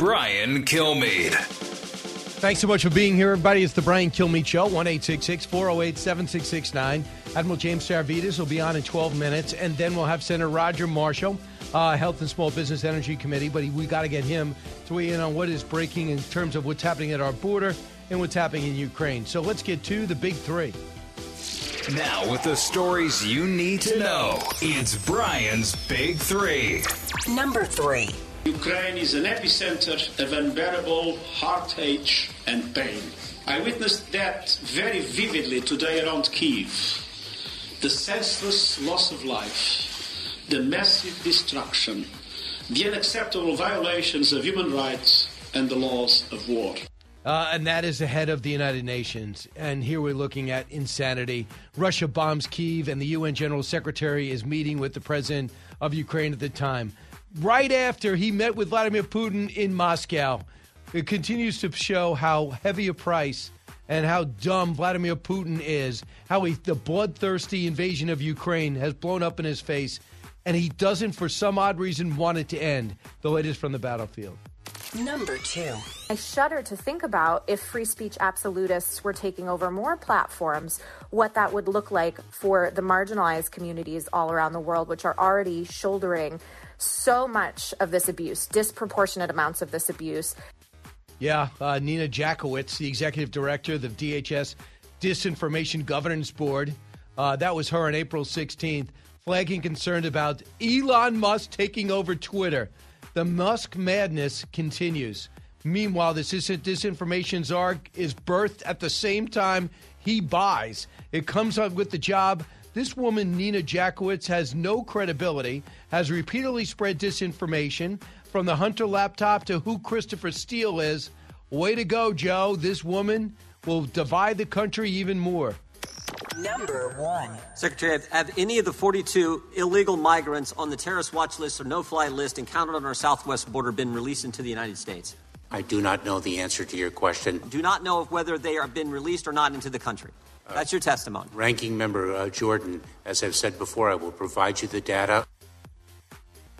Brian Kilmeade. Thanks so much for being here, everybody. It's the Brian Kilmeade Show, 1 408 7669. Admiral James Stavridis will be on in 12 minutes, and then we'll have Senator Roger Marshall, uh, Health and Small Business Energy Committee, but we got to get him to weigh in on what is breaking in terms of what's happening at our border and what's happening in Ukraine. So let's get to the big three. Now, with the stories you need to know, it's Brian's Big Three. Number three. Ukraine is an epicenter of unbearable heartache and pain. I witnessed that very vividly today around Kiev. The senseless loss of life, the massive destruction, the unacceptable violations of human rights and the laws of war. Uh, and that is the head of the United Nations. And here we're looking at insanity. Russia bombs Kiev, and the UN General Secretary is meeting with the president of Ukraine at the time. Right after he met with Vladimir Putin in Moscow, it continues to show how heavy a price and how dumb Vladimir Putin is, how he, the bloodthirsty invasion of Ukraine has blown up in his face, and he doesn't, for some odd reason, want it to end, though it is from the battlefield. Number two. I shudder to think about if free speech absolutists were taking over more platforms, what that would look like for the marginalized communities all around the world, which are already shouldering so much of this abuse, disproportionate amounts of this abuse. Yeah, uh, Nina Jankowicz, the executive director of the DHS Disinformation Governance Board, uh, that was her on April 16th, flagging concern about Elon Musk taking over Twitter. The Musk madness continues. Meanwhile, this disinformation czar is birthed at the same time he buys. It comes up with the job. This woman, Nina Jankowicz, has no credibility, has repeatedly spread disinformation from the Hunter laptop to who Christopher Steele is. Way to go, Joe. This woman will divide the country even more. Number one. Secretary, have, have any of the 42 illegal migrants on the terrorist watch list or no fly list encountered on our southwest border been released into the United States? I do not know the answer to your question. Do not know of whether they have been released or not into the country. That's your testimony. Ranking Member uh, Jordan, as I've said before, I will provide you the data.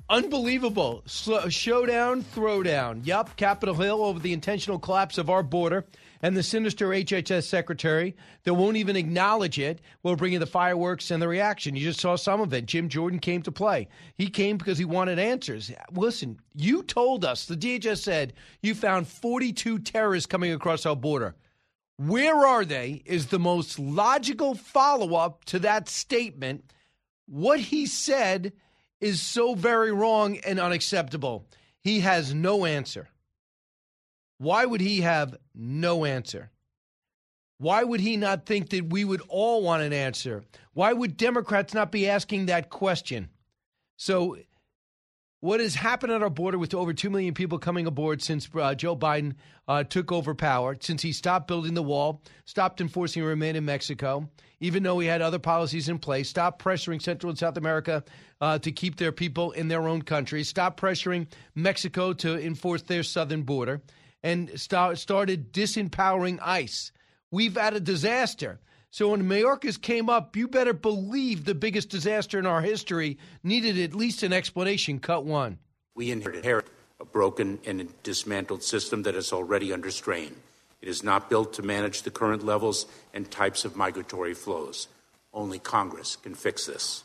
Unbelievable. Sl- showdown, throwdown. Yup, Capitol Hill over the intentional collapse of our border and the sinister HHS secretary that won't even acknowledge it will bring you the fireworks and the reaction. You just saw some of it. Jim Jordan came to play. He came because he wanted answers. Listen, you told us, the DHS said, you found 42 terrorists coming across our border. Where are they is the most logical follow up to that statement. What he said is so very wrong and unacceptable. He has no answer. Why would he have no answer? Why would he not think that we would all want an answer? Why would Democrats not be asking that question? So, what has happened at our border with over 2 million people coming aboard since uh, Joe Biden uh, took over power, since he stopped building the wall, stopped enforcing remain in Mexico, even though he had other policies in place, stopped pressuring Central and South America uh, to keep their people in their own countries, stopped pressuring Mexico to enforce their southern border, and start, started disempowering ICE. We've had a disaster. So when Mayorkas came up, you better believe the biggest disaster in our history needed at least an explanation. Cut one. We inherit a broken and dismantled system that is already under strain. It is not built to manage the current levels and types of migratory flows. Only Congress can fix this.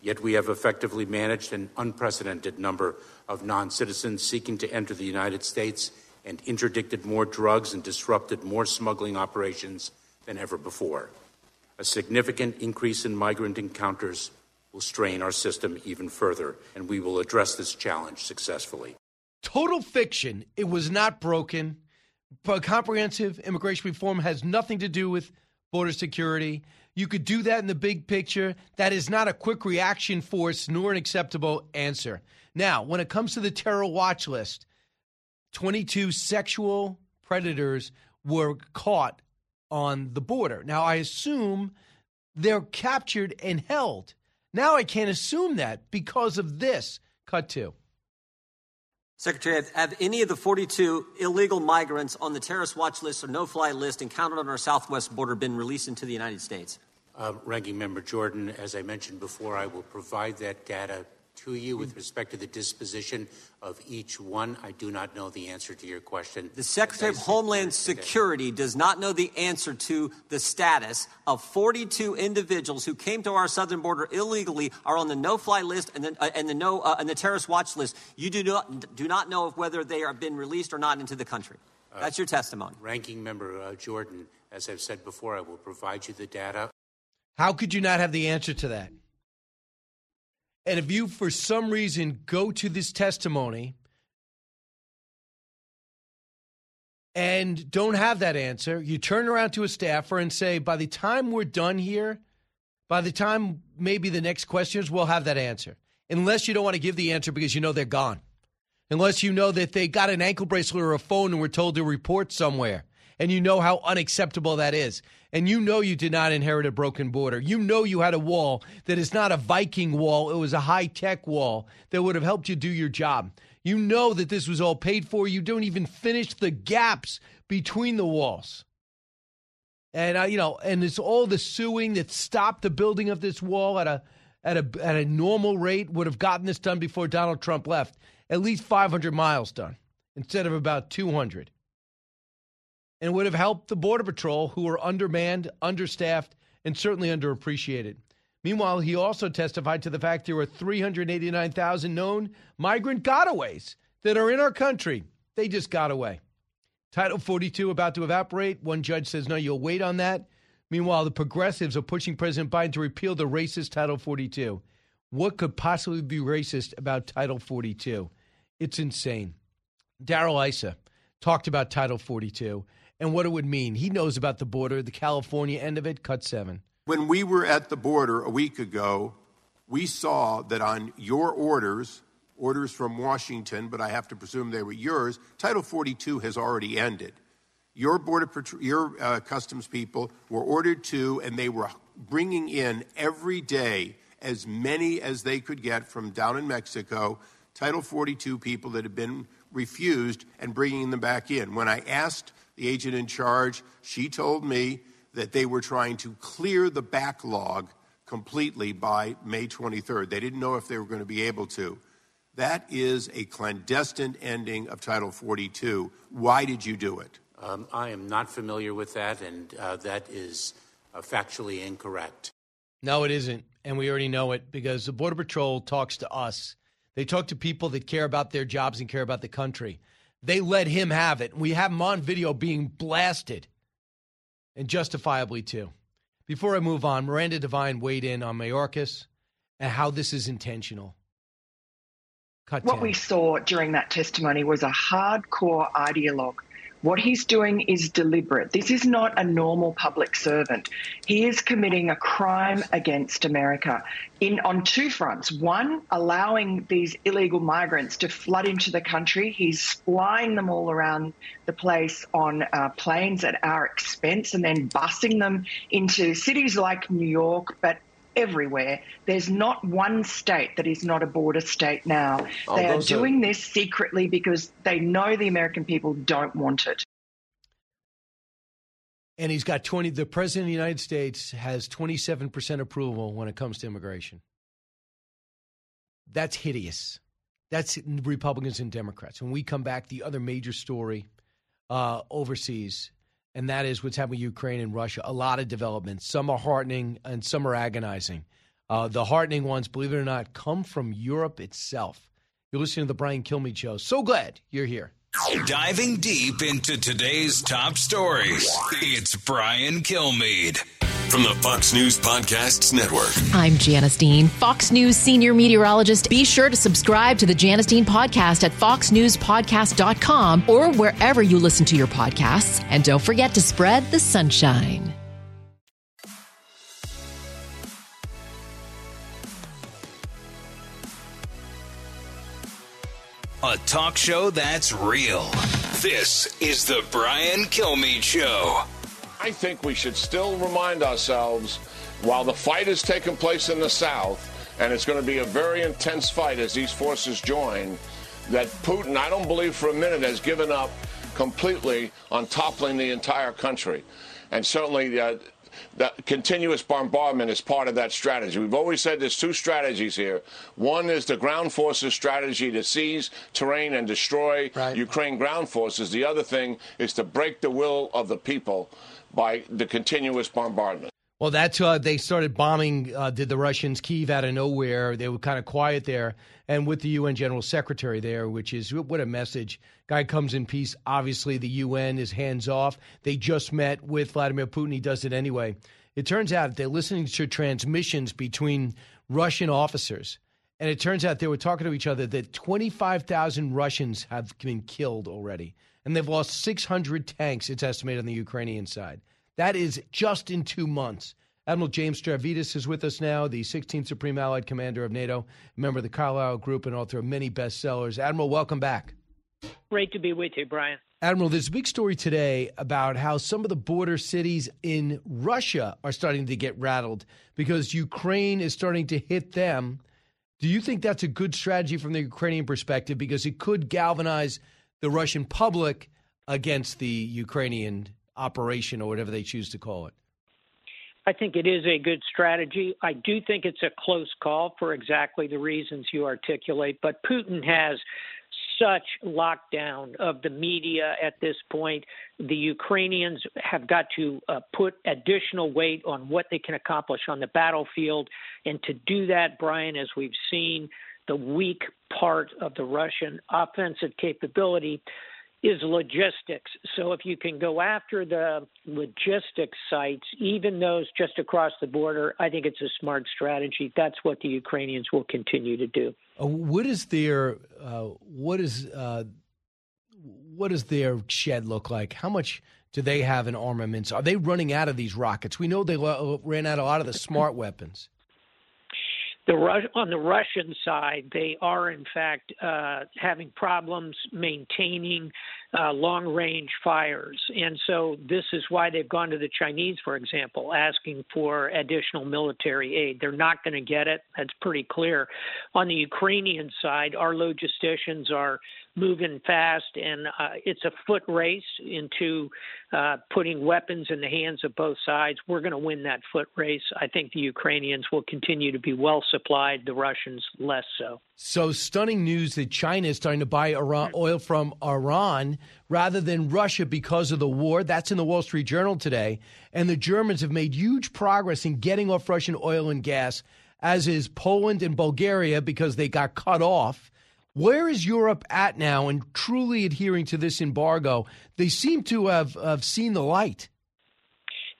Yet we have effectively managed an unprecedented number of non citizens seeking to enter the United States and interdicted more drugs and disrupted more smuggling operations than ever before. A significant increase in migrant encounters will strain our system even further, and we will address this challenge successfully. Total fiction. It was not broken. But comprehensive immigration reform has nothing to do with border security. You could do that in the big picture. That is not a quick reaction force nor an acceptable answer. Now, when it comes to the terror watch list, 22 sexual predators were caught on the border. Now, I assume they're captured and held. Now I can't assume that because of this. Cut to. Secretary, have, have, any of the 42 illegal migrants on the terrorist watch list or no fly list encountered on our southwest border been released into the United States? Uh, Ranking Member Jordan, as I mentioned before, I will provide that data to you with respect to the disposition of each one. I do not know the answer to your question. The Secretary of Homeland Security does not know the answer to the status of 42 individuals who came to our southern border illegally, are on the no-fly list and the, uh, and the no uh, and the terrorist watch list. You do not do not know whether they have been released or not into the country. Uh, That's your testimony. Ranking Member uh, Jordan, as I've said before, I will provide you the data. How could you not have the answer to that? And if you, for some reason, go to this testimony and don't have that answer, you turn around to a staffer and say, by the time we're done here, by the time maybe the next questions, we'll have that answer. Unless you don't want to give the answer because you know they're gone. Unless you know that they got an ankle bracelet or a phone and were told to report somewhere. And you know how unacceptable that is and you know you did not inherit a broken border. You know you had a wall that is not a Viking wall, it was a high tech wall that would have helped you do your job. You know that this was all paid for. You don't even finish the gaps between the walls. And uh, you know, and it's all the suing that stopped the building of this wall at a at a at a normal rate would have gotten this done before Donald Trump left. At least 500 miles done instead of about 200 and would have helped the Border Patrol, who are undermanned, understaffed, and certainly underappreciated. Meanwhile, he also testified to the fact there were 389,000 known migrant gotaways that are in our country. They just got away. Title 42 about to evaporate. One judge says, no, you'll wait on that. Meanwhile, the progressives are pushing President Biden to repeal the racist Title 42. What could possibly be racist about Title 42? It's insane. Darrell Issa talked about Title 42 and what it would mean. He knows about the border, the California end of it, cut seven. When we were at the border a week ago, we saw that on your orders, orders from Washington, but I have to presume they were yours, Title 42 has already ended. Your border, your uh, customs people were ordered to, and they were bringing in every day as many as they could get from down in Mexico, Title 42 people that had been refused, and bringing them back in. When I asked the agent in charge, she told me that they were trying to clear the backlog completely by May 23rd. They didn't know if they were going to be able to. That is a clandestine ending of Title 42. Why did you do it? Um, I am not familiar with that, and uh, that is uh, factually incorrect. No, it isn't. And we already know it because the Border Patrol talks to us. They talk to people that care about their jobs and care about the country. They let him have it. We have him on video being blasted, and justifiably too. Before I move on, Miranda Devine weighed in on Mayorkas and how this is intentional. Cut what 10. we saw during that testimony was a hardcore ideologue what he's doing is deliberate. This is not a normal public servant. He is committing a crime against America in on two fronts. One, allowing these illegal migrants to flood into the country. He's flying them all around the place on uh, planes at our expense and then busing them into cities like New York, but everywhere. There's not one state that is not a border state now. Oh, they are doing are... this secretly because they know the American people don't want it. And he's got 20, the president of the United States has 27% approval when it comes to immigration. That's hideous. That's Republicans and Democrats. When we come back, the other major story uh, overseas and that is what's happening with Ukraine and Russia. A lot of developments. Some are heartening and some are agonizing. Uh, the heartening ones, believe it or not, come from Europe itself. You're listening to the Brian Kilmeade Show. So glad you're here. Diving deep into today's top stories, it's Brian Kilmeade from the Fox News Podcasts Network. I'm Janice Dean, Fox News senior meteorologist. Be sure to subscribe to the Janice Dean podcast at foxnewspodcast.com or wherever you listen to your podcasts. And don't forget to spread the sunshine. A talk show that's real This is the Brian Kilmeade Show. I think we should still remind ourselves while the fight is taking place in the South, and it's going to be a very intense fight as these forces join, that Putin, I don't believe for a minute, has given up completely on toppling the entire country. And certainly, uh, that continuous bombardment is part of that strategy. We've always said there's two strategies here. One is the ground forces strategy to seize terrain and destroy right. Ukraine ground forces. The other thing is to break the will of the people by the continuous bombardment. Well, that's uh, they started bombing. Uh, did the Russians Kiev out of nowhere? They were kind of quiet there, and with the UN General Secretary there, which is what a message. Guy comes in peace. Obviously, the UN is hands off. They just met with Vladimir Putin. He does it anyway. It turns out they're listening to transmissions between Russian officers, and it turns out they were talking to each other that 25,000 Russians have been killed already, and they've lost 600 tanks. It's estimated on the Ukrainian side. That is just in two months. Admiral James Stavridis is with us now, the 16th Supreme Allied Commander of NATO, member of the Carlyle Group, and author of many bestsellers. Admiral, welcome back. Great to be with you, Brian. Admiral, there's a big story today about how some of the border cities in Russia are starting to get rattled because Ukraine is starting to hit them. Do you think that's a good strategy from the Ukrainian perspective because it could galvanize the Russian public against the Ukrainian operation or whatever they choose to call it? I think it is a good strategy. I do think it's a close call for exactly the reasons you articulate, but Putin has such lockdown of the media at this point. The Ukrainians have got to uh, put additional weight on what they can accomplish on the battlefield. And to do that, Brian, as we've seen, the weak part of the Russian offensive capability is logistics. So if you can go after the logistics sites, even those just across the border, I think it's a smart strategy. That's what the Ukrainians will continue to do. Uh, what is their uh, what is uh, what does their shed look like? How much do they have in armaments? Are they running out of these rockets? We know they ran out a lot of the smart weapons. The on the Russian side, they are in fact uh, having problems maintaining uh, long range fires. And so this is why they've gone to the Chinese, for example, asking for additional military aid. They're not going to get it. That's pretty clear. On the Ukrainian side, our logisticians are moving fast, and uh, it's a foot race into uh, putting weapons in the hands of both sides. We're going to win that foot race. I think the Ukrainians will continue to be well supplied, the Russians less so. So, stunning news that China is starting to buy Iran, oil from Iran rather than Russia because of the war. That's in the Wall Street Journal today. And the Germans have made huge progress in getting off Russian oil and gas, as is Poland and Bulgaria because they got cut off. Where is Europe at now in truly adhering to this embargo? They seem to have, have seen the light.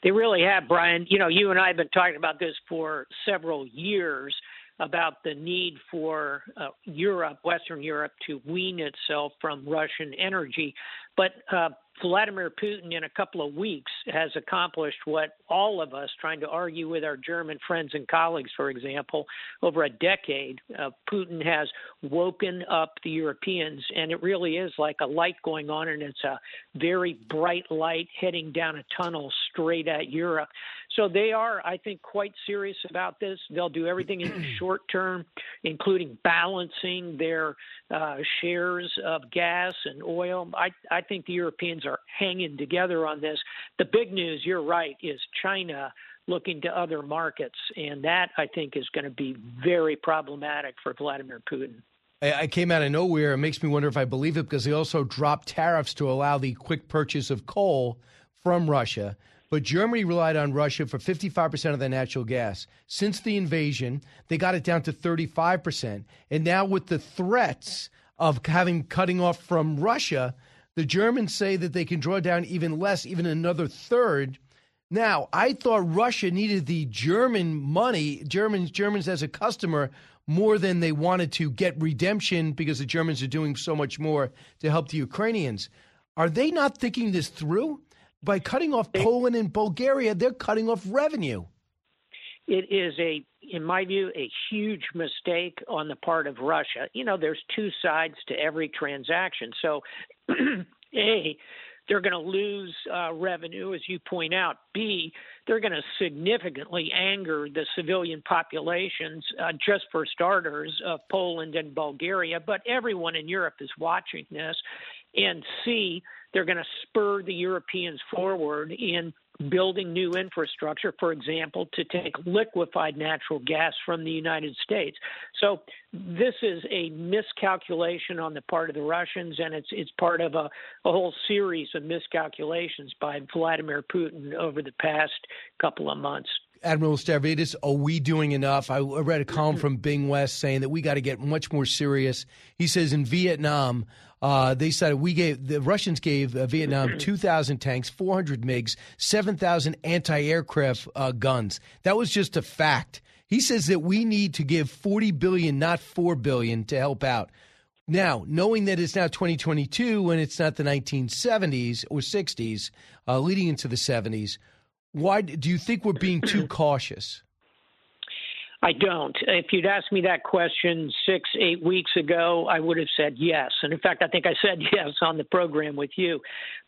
They really have, Brian. You know, you and I have been talking about this for several years about the need for uh, Europe, Western Europe, to wean itself from Russian energy. But uh, Vladimir Putin, in a couple of weeks, has accomplished what all of us, trying to argue with our German friends and colleagues, for example, over a decade, uh, Putin has woken up the Europeans, and it really is like a light going on, and it's a very bright light heading down a tunnel straight at Europe. So they are, I think, quite serious about this. They'll do everything in the short term, including balancing their uh, shares of gas and oil. I, I think the Europeans are hanging together on this. The big news, you're right, is China looking to other markets. And that, I think, is going to be very problematic for Vladimir Putin. I came out of nowhere. It makes me wonder if I believe it because they also dropped tariffs to allow the quick purchase of coal from Russia. But Germany relied on Russia for 55% of their natural gas. Since the invasion, they got it down to 35%. And now, with the threats of having cutting off from Russia, the Germans say that they can draw down even less, even another third. Now, I thought Russia needed the German money, Germans, Germans as a customer, more than they wanted to get redemption because the Germans are doing so much more to help the Ukrainians. Are they not thinking this through? By cutting off Poland and Bulgaria, they're cutting off revenue. It is a, in my view, a huge mistake on the part of Russia. You know, there's two sides to every transaction. So A, they're going to lose uh, revenue, as you point out. B, they're going to significantly anger the civilian populations, uh, just for starters, of Poland and Bulgaria. But everyone in Europe is watching this. And C, they're going to spur the Europeans forward in building new infrastructure, for example, to take liquefied natural gas from the United States. So this is a miscalculation on the part of the Russians, and it's it's part of a, a whole series of miscalculations by Vladimir Putin over the past couple of months. Admiral Stavridis, are we doing enough? I read a column mm-hmm. from Bing West saying that we got to get much more serious. He says in Vietnam, uh, they said we gave the Russians gave uh, Vietnam 2,000 tanks, 400 MiGs, 7,000 anti-aircraft uh, guns. That was just a fact. He says that we need to give 40 billion, not 4 billion, to help out. Now, knowing that it's now 2022 and it's not the 1970s or 60s, uh, leading into the 70s, why do you think we're being too cautious? I don't. If you'd asked me that question six, eight weeks ago, I would have said yes. And in fact, I think I said yes on the program with you.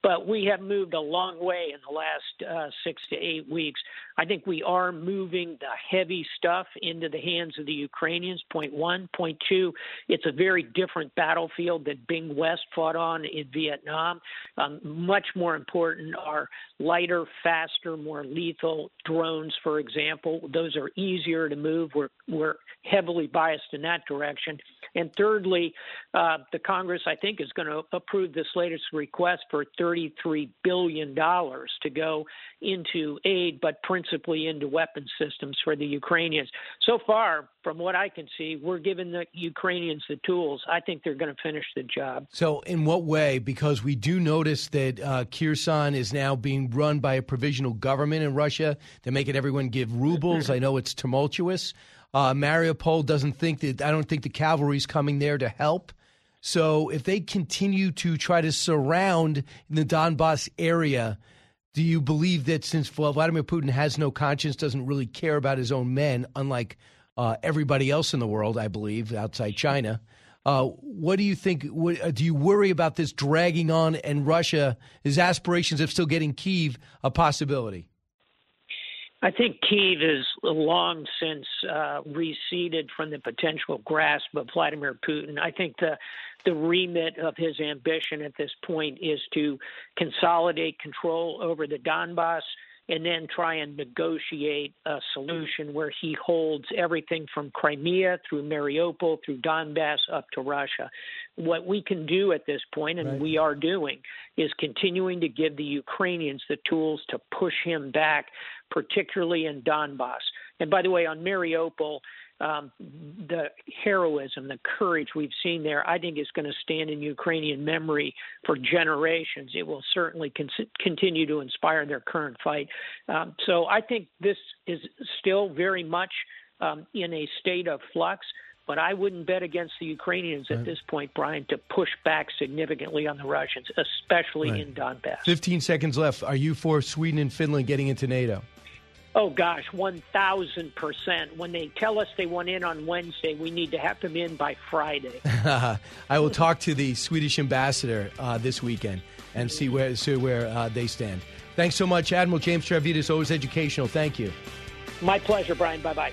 But we have moved a long way in the last uh, six to eight weeks. I think we are moving the heavy stuff into the hands of the Ukrainians. Point one. Point two, it's a very different battlefield that Bing West fought on in Vietnam. Um, much more important are lighter, faster, more lethal drones, for example. Those are easier to move. We're, we're heavily biased in that direction. And thirdly, uh, the Congress, I think, is going to approve this latest request for $33 billion to go into aid, but principally into weapon systems for the Ukrainians. So far, from what I can see, we're giving the Ukrainians the tools. I think they're going to finish the job. So, in what way? Because we do notice that uh, Kherson is now being run by a provisional government in Russia. They're making everyone give rubles. I know it's tumultuous. Uh, Mariupol doesn't think that I don't think the cavalry's coming there to help. So if they continue to try to surround the Donbass area, do you believe that since Vladimir Putin has no conscience, doesn't really care about his own men, unlike uh, everybody else in the world, I believe, outside China? Uh, what do you think? What, uh, do you worry about this dragging on and Russia, his aspirations of still getting Kiev, a possibility? I think Kiev has long since uh, receded from the potential grasp of Vladimir Putin. I think the the remit of his ambition at this point is to consolidate control over the Donbass and then try and negotiate a solution mm-hmm. where he holds everything from Crimea through Mariupol through Donbass up to Russia. What we can do at this point, and right. we are doing, is continuing to give the Ukrainians the tools to push him back, particularly in Donbass. And by the way, on Mariupol, um, the heroism, the courage we've seen there, I think is going to stand in Ukrainian memory for generations. It will certainly con- continue to inspire their current fight. Um, so I think this is still very much um, in a state of flux. But I wouldn't bet against the Ukrainians at this point, Brian, to push back significantly on the Russians, especially right. in Donbass. 15 seconds left. Are you for Sweden and Finland getting into NATO? Oh gosh, one thousand percent. When they tell us they want in on Wednesday, we need to have them in by Friday. I will talk to the Swedish ambassador uh, this weekend and see where see where uh, they stand. Thanks so much, Admiral James Stavridis. Always educational. Thank you. My pleasure, Brian. Bye bye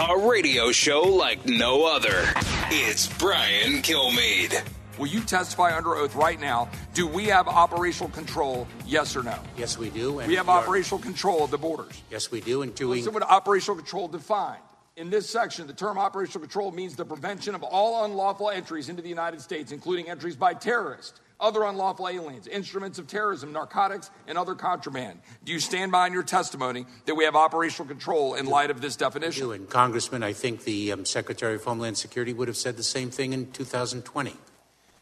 A radio show like no other. It's Brian Kilmeade. Will you testify under oath right now? Do we have operational control? Yes or no? Yes, we do. we have operational control of the borders. Yes, we do. And doing. Listen what operational control defined. In this section, the term operational control means the prevention of all unlawful entries into the United States, including entries by terrorists, other unlawful aliens, instruments of terrorism, narcotics, and other contraband. Do you stand behind your testimony that we have operational control in light of this definition? And Congressman, I think the um, Secretary of Homeland Security would have said the same thing in 2020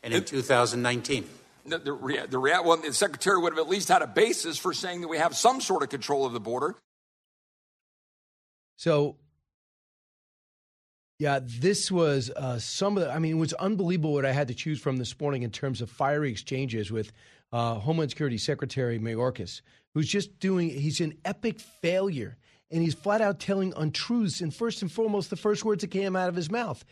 and in it, 2019. The, the, the, well, the Secretary would have at least had a basis for saying that we have some sort of control of the border. So yeah, this was uh, some of the. I mean, it was unbelievable what I had to choose from this morning in terms of fiery exchanges with uh, Homeland Security Secretary Mayorkas, who's just doing. He's an epic failure, and he's flat out telling untruths. And first and foremost, the first words that came out of his mouth,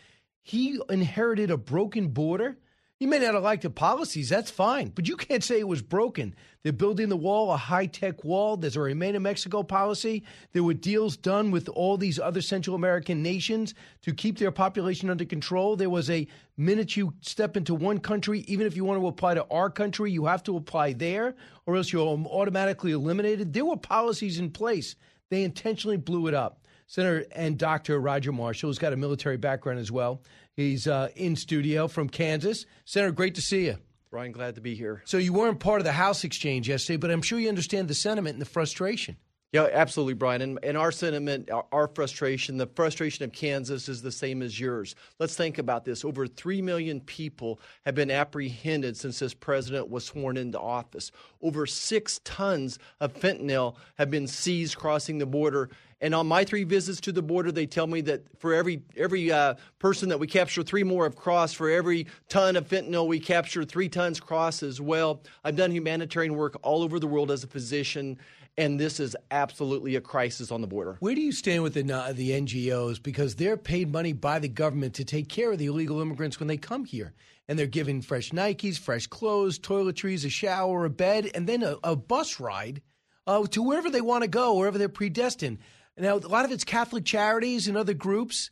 he inherited a broken border you may not have liked the policies, that's fine, but you can't say it was broken. They're building the wall, a high tech wall. There's a Remain in Mexico policy. There were deals done with all these other Central American nations to keep their population under control. There was a minute you step into one country, even if you want to apply to our country, you have to apply there, or else you're automatically eliminated. There were policies in place. They intentionally blew it up. Senator and Dr. Roger Marshall, who's got a military background as well, He's uh, in studio from Kansas. Senator, great to see you. Brian, glad to be here. So you weren't part of the House exchange yesterday, but I'm sure you understand the sentiment and the frustration. Yeah, absolutely, Brian. And, and our sentiment, our, our, frustration, the frustration of Kansas is the same as yours. Let's think about this. Over 3 million people have been apprehended since this president was sworn into office. Over six tons of fentanyl have been seized crossing the border. And on my three visits to the border, they tell me that for every every uh, person that we capture, three more have crossed. For every ton of fentanyl, we capture three tons cross as well. I've done humanitarian work all over the world as a physician, and this is absolutely a crisis on the border. Where do you stand with the uh, the NGOs because they're paid money by the government to take care of the illegal immigrants when they come here, and they're given fresh Nikes, fresh clothes, toiletries, a shower, a bed, and then a, a bus ride uh, to wherever they want to go, wherever they're predestined. Now, a lot of it's Catholic charities and other groups.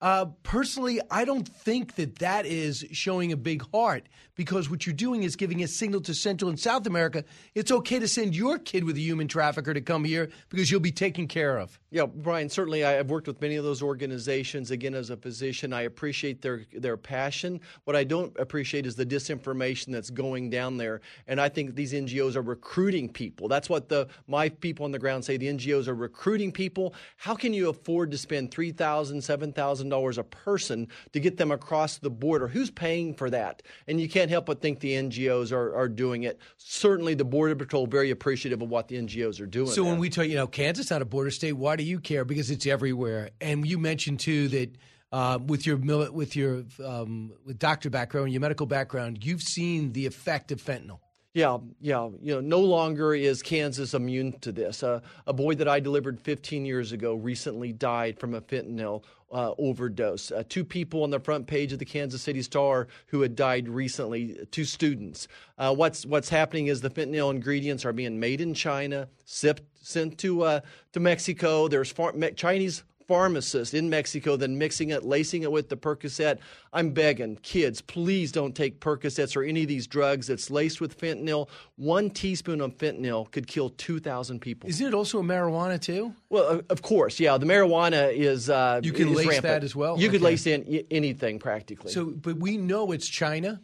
Uh, personally, I don't think that that is showing a big heart because what you're doing is giving a signal to Central and South America. It's okay to send your kid with a human trafficker to come here because you'll be taken care of. Yeah, Brian, certainly I've worked with many of those organizations. Again, as a physician, I appreciate their, their passion. What I don't appreciate is the disinformation that's going down there. And I think these NGOs are recruiting people. That's what the my people on the ground say. The NGOs are recruiting people. How can you afford to spend $3,000, $7,000 a person to get them across the border? Who's paying for that? And you can't help but think the NGOs are, are doing it. Certainly, the Border Patrol very appreciative of what the NGOs are doing. So when we talk, you know, Kansas not a border state. Why do you care? Because it's everywhere. And you mentioned too that. Uh, with your with your um, with doctor background, your medical background, you've seen the effect of fentanyl. Yeah, yeah. You know, no longer is Kansas immune to this. Uh, a boy that I delivered 15 years ago recently died from a fentanyl uh, overdose. Uh, two people on the front page of the Kansas City Star who had died recently, two students. Uh, what's what's happening is the fentanyl ingredients are being made in China, sipped, sent to uh, to Mexico. There's far- Chinese pharmacist in Mexico, then mixing it, lacing it with the Percocet. I'm begging kids, please don't take Percocets or any of these drugs that's laced with fentanyl. One teaspoon of fentanyl could kill 2,000 people. Isn't it also a marijuana too? Well, of course, yeah. The marijuana is uh, you can is lace rampant. that as well. You okay. could lace in anything practically. So, but we know it's China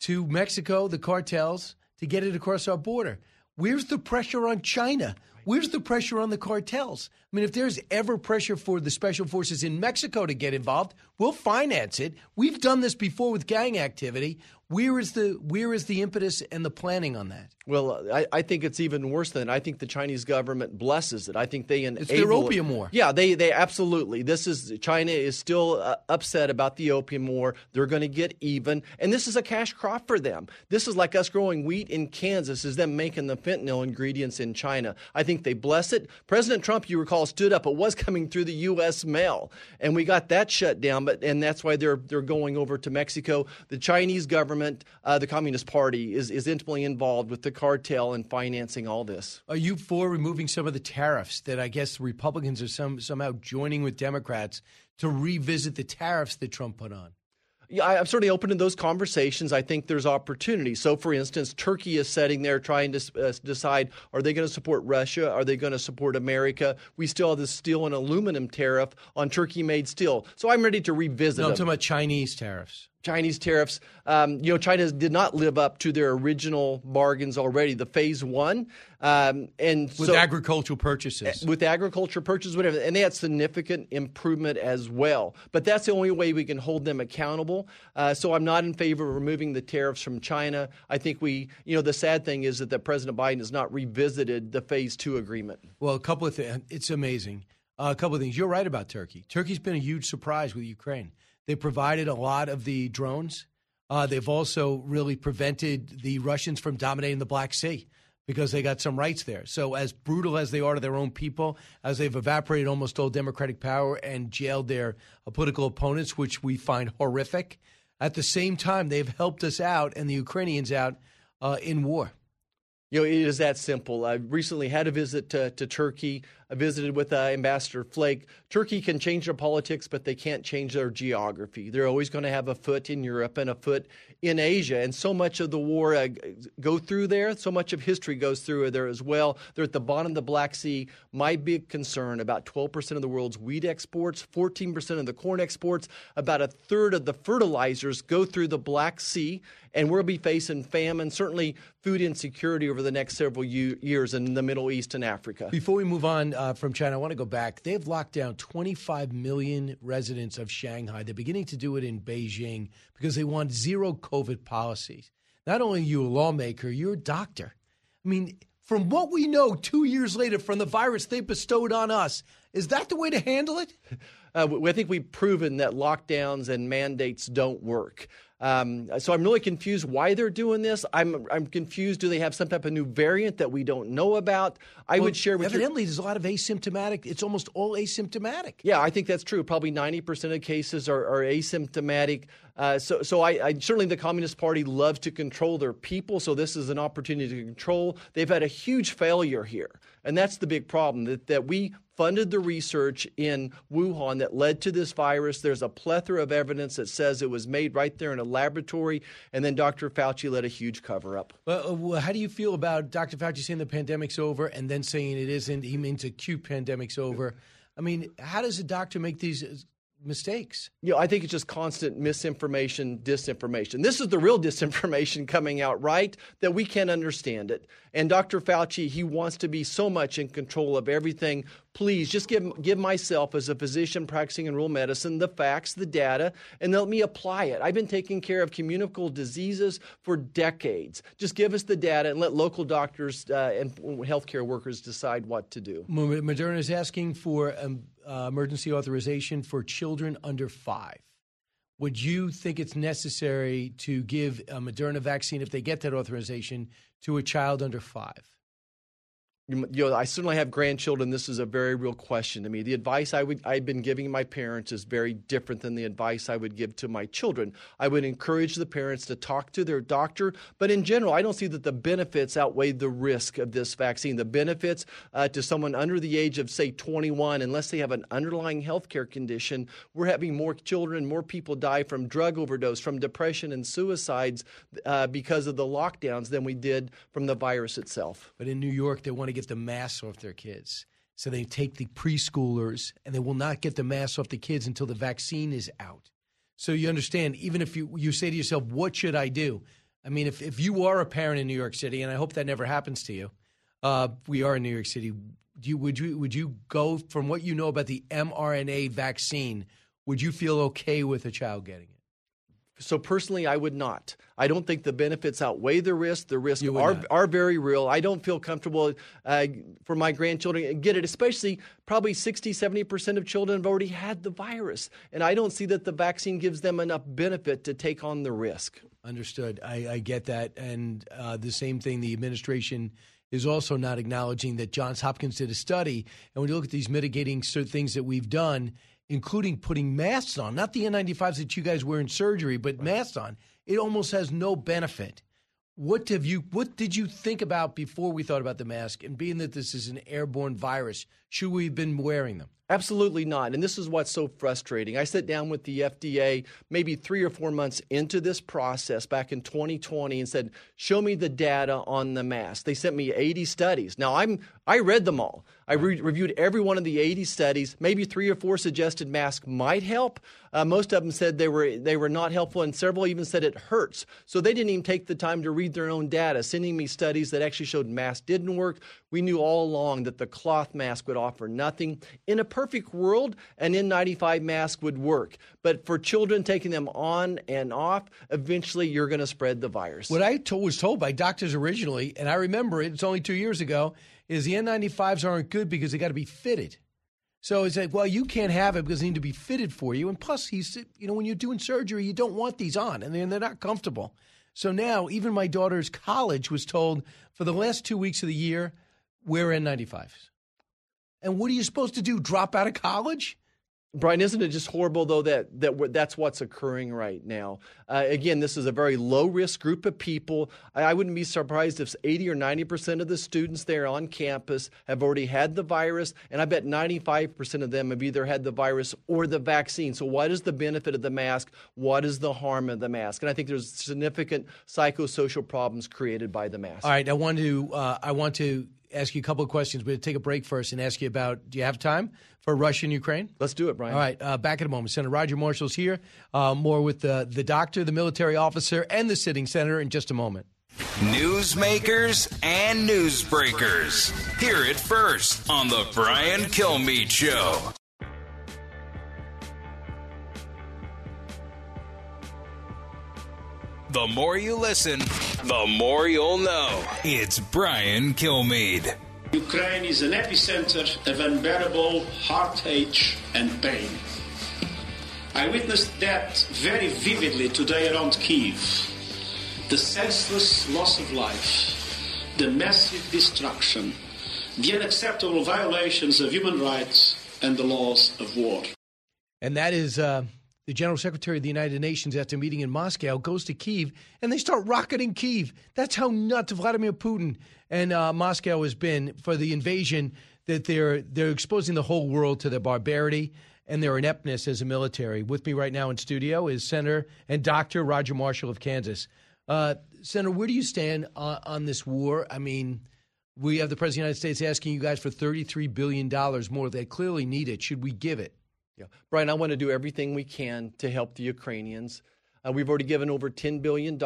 to Mexico, the cartels to get it across our border. Where's the pressure on China? Where's the pressure on the cartels? I mean, if there's ever pressure for the special forces in Mexico to get involved, we'll finance it. We've done this before with gang activity. Where is the where is the impetus and the planning on that? Well, I, I think it's even worse than I think the Chinese government blesses it. I think they enable it's their opium war. Yeah, they they absolutely. This is China is still uh, upset about the opium war. They're going to get even, and this is a cash crop for them. This is like us growing wheat in Kansas, is them making the fentanyl ingredients in China. I think they bless it. President Trump, you recall, stood up. It was coming through the U.S. mail, and we got that shut down. But and that's why they're they're going over to Mexico. The Chinese government, uh, the Communist Party, is is intimately involved with the cartel and financing all this. Are you for removing some of the tariffs that I guess Republicans are some, somehow joining with Democrats to revisit the tariffs that Trump put on? Yeah, I'm certainly open to those conversations. I think there's opportunity. So, for instance, Turkey is sitting there trying to uh, decide are they going to support Russia? Are they going to support America? We still have the steel and aluminum tariff on Turkey made steel. So, I'm ready to revisit No, I'm them. talking about Chinese tariffs. Chinese tariffs, um, you know, China did not live up to their original bargains already. The phase one, um, and with so, agricultural purchases, with agriculture purchases, whatever, and they had significant improvement as well. But that's the only way we can hold them accountable. Uh, so I'm not in favor of removing the tariffs from China. I think we, you know, the sad thing is that, that President Biden has not revisited the phase two agreement. Well, a couple of things. It's amazing. Uh, a couple of things. You're right about Turkey. Turkey's been a huge surprise with Ukraine. They provided a lot of the drones. Uh, they've also really prevented the Russians from dominating the Black Sea because they got some rights there. So, as brutal as they are to their own people, as they've evaporated almost all democratic power and jailed their uh, political opponents, which we find horrific, at the same time, they've helped us out and the Ukrainians out uh, in war. You know, it is that simple. I recently had a visit to, to Turkey. I visited with uh, Ambassador Flake. Turkey can change their politics, but they can't change their geography. They're always going to have a foot in Europe and a foot in Asia, and so much of the war uh, go through there. So much of history goes through there as well. They're at the bottom of the Black Sea. My big concern: about 12% of the world's wheat exports, 14% of the corn exports, about a third of the fertilizers go through the Black Sea, and we'll be facing famine, certainly food insecurity over the next several years in the Middle East and Africa. Before we move on from China, I want to go back. They've locked down 25 million residents of Shanghai. They're beginning to do it in Beijing because they want zero COVID policies. Not only are you a lawmaker, you're a doctor. I mean, from what we know two years later from the virus they bestowed on us, is that the way to handle it? Uh, I think we've proven that lockdowns and mandates don't work. Um, so I'm really confused why they're doing this. I'm I'm confused. Do they have some type of new variant that we don't know about? I well, would share with evidently you. there's a lot of asymptomatic. It's almost all asymptomatic. Yeah, I think that's true. Probably 90% of cases are, are asymptomatic. Uh, so, so I, I, certainly the Communist Party loves to control their people. So this is an opportunity to control. They've had a huge failure here, and that's the big problem. That that we funded the research in Wuhan that led to this virus. There's a plethora of evidence that says it was made right there in a laboratory, and then Dr. Fauci led a huge cover up. Well, uh, how do you feel about Dr. Fauci saying the pandemic's over and then saying it isn't? He means acute pandemic's over. I mean, how does a doctor make these mistakes. You know, I think it's just constant misinformation, disinformation. This is the real disinformation coming out, right? That we can't understand it. And Dr. Fauci, he wants to be so much in control of everything. Please just give, give myself, as a physician practicing in rural medicine, the facts, the data, and let me apply it. I've been taking care of communicable diseases for decades. Just give us the data and let local doctors uh, and healthcare workers decide what to do. Moderna is asking for um, uh, emergency authorization for children under five. Would you think it's necessary to give a Moderna vaccine if they get that authorization to a child under five? You know, I certainly have grandchildren. This is a very real question to me. The advice I would I've been giving my parents is very different than the advice I would give to my children. I would encourage the parents to talk to their doctor, but in general, I don't see that the benefits outweigh the risk of this vaccine. The benefits uh, to someone under the age of say 21, unless they have an underlying health care condition, we're having more children, more people die from drug overdose, from depression and suicides uh, because of the lockdowns than we did from the virus itself. But in New York, they want to to get the masks off their kids. So they take the preschoolers and they will not get the masks off the kids until the vaccine is out. So you understand, even if you, you say to yourself, what should I do? I mean, if, if you are a parent in New York City, and I hope that never happens to you, uh, we are in New York City. Do you, would you would you go from what you know about the mRNA vaccine? Would you feel okay with a child getting it? So personally, I would not. I don't think the benefits outweigh the risk. The risks are, are very real. I don't feel comfortable uh, for my grandchildren get it, especially probably 60, 70% of children have already had the virus. And I don't see that the vaccine gives them enough benefit to take on the risk. Understood. I, I get that. And uh, the same thing, the administration is also not acknowledging that Johns Hopkins did a study. And when you look at these mitigating certain things that we've done, including putting masks on, not the N95s that you guys wear in surgery, but right. masks on, it almost has no benefit. What have you what did you think about before we thought about the mask and being that this is an airborne virus, should we have been wearing them? Absolutely not. And this is what's so frustrating. I sat down with the FDA maybe three or four months into this process back in 2020 and said, "Show me the data on the mask." They sent me 80 studies. Now I'm I read them all. I re- reviewed every one of the 80 studies. Maybe three or four suggested masks might help. Uh, most of them said they were they were not helpful, and several even said it hurts. So they didn't even take the time to read their own data, sending me studies that actually showed masks didn't work. We knew all along that the cloth mask would offer nothing. In a perfect world, an N95 mask would work, but for children taking them on and off, eventually you're going to spread the virus. What I to- was told by doctors originally, and I remember it, it's only two years ago, is the N95s aren't good because they got to be fitted. So it's like, well, you can't have it because they need to be fitted for you. And plus, he's, you know, when you're doing surgery, you don't want these on, and they're, they're not comfortable. So now, even my daughter's college was told for the last two weeks of the year, wear N95s. And what are you supposed to do? Drop out of college? Brian, isn't it just horrible though that that that's what's occurring right now? Uh, again, this is a very low risk group of people. I, I, wouldn't be surprised if 80 or 90 percent of the students there on campus have already had the virus, and I bet 95 percent of them have either had the virus or the vaccine. So, what is the benefit of the mask? What is the harm of the mask? And I think there's significant psychosocial problems created by the mask. All right, I want to uh, I want to ask you a couple of questions. We'll take a break first and ask you about. Do you have time for Russia and Ukraine? Let's do it, Brian. All right, uh, back in a moment. Senator Roger Marshall's here. Uh, more with the the doctor, the military officer, and the sitting senator in just a moment. Newsmakers and newsbreakers. Hear it first on the Brian Kilmeade Show. The more you listen, the more you'll know. It's Brian Kilmeade. Ukraine is an epicenter of unbearable heartache and pain. I witnessed that very vividly today around Kiev. The senseless loss of life, the massive destruction, the unacceptable violations of human rights and the laws of war. And that is uh, the General Secretary of the United Nations after meeting in Moscow goes to Kiev and they start rocketing Kiev. That's how nuts Vladimir Putin and uh, Moscow has been for the invasion. That they're they're exposing the whole world to their barbarity and their ineptness as a military. With me right now in studio is Senator and Doctor Roger Marshall of Kansas. Uh, Senator, where do you stand on, on this war? I mean, we have the President of the United States asking you guys for $33 billion more. They clearly need it. Should we give it? Yeah. Brian, I want to do everything we can to help the Ukrainians. Uh, we've already given over $10 billion.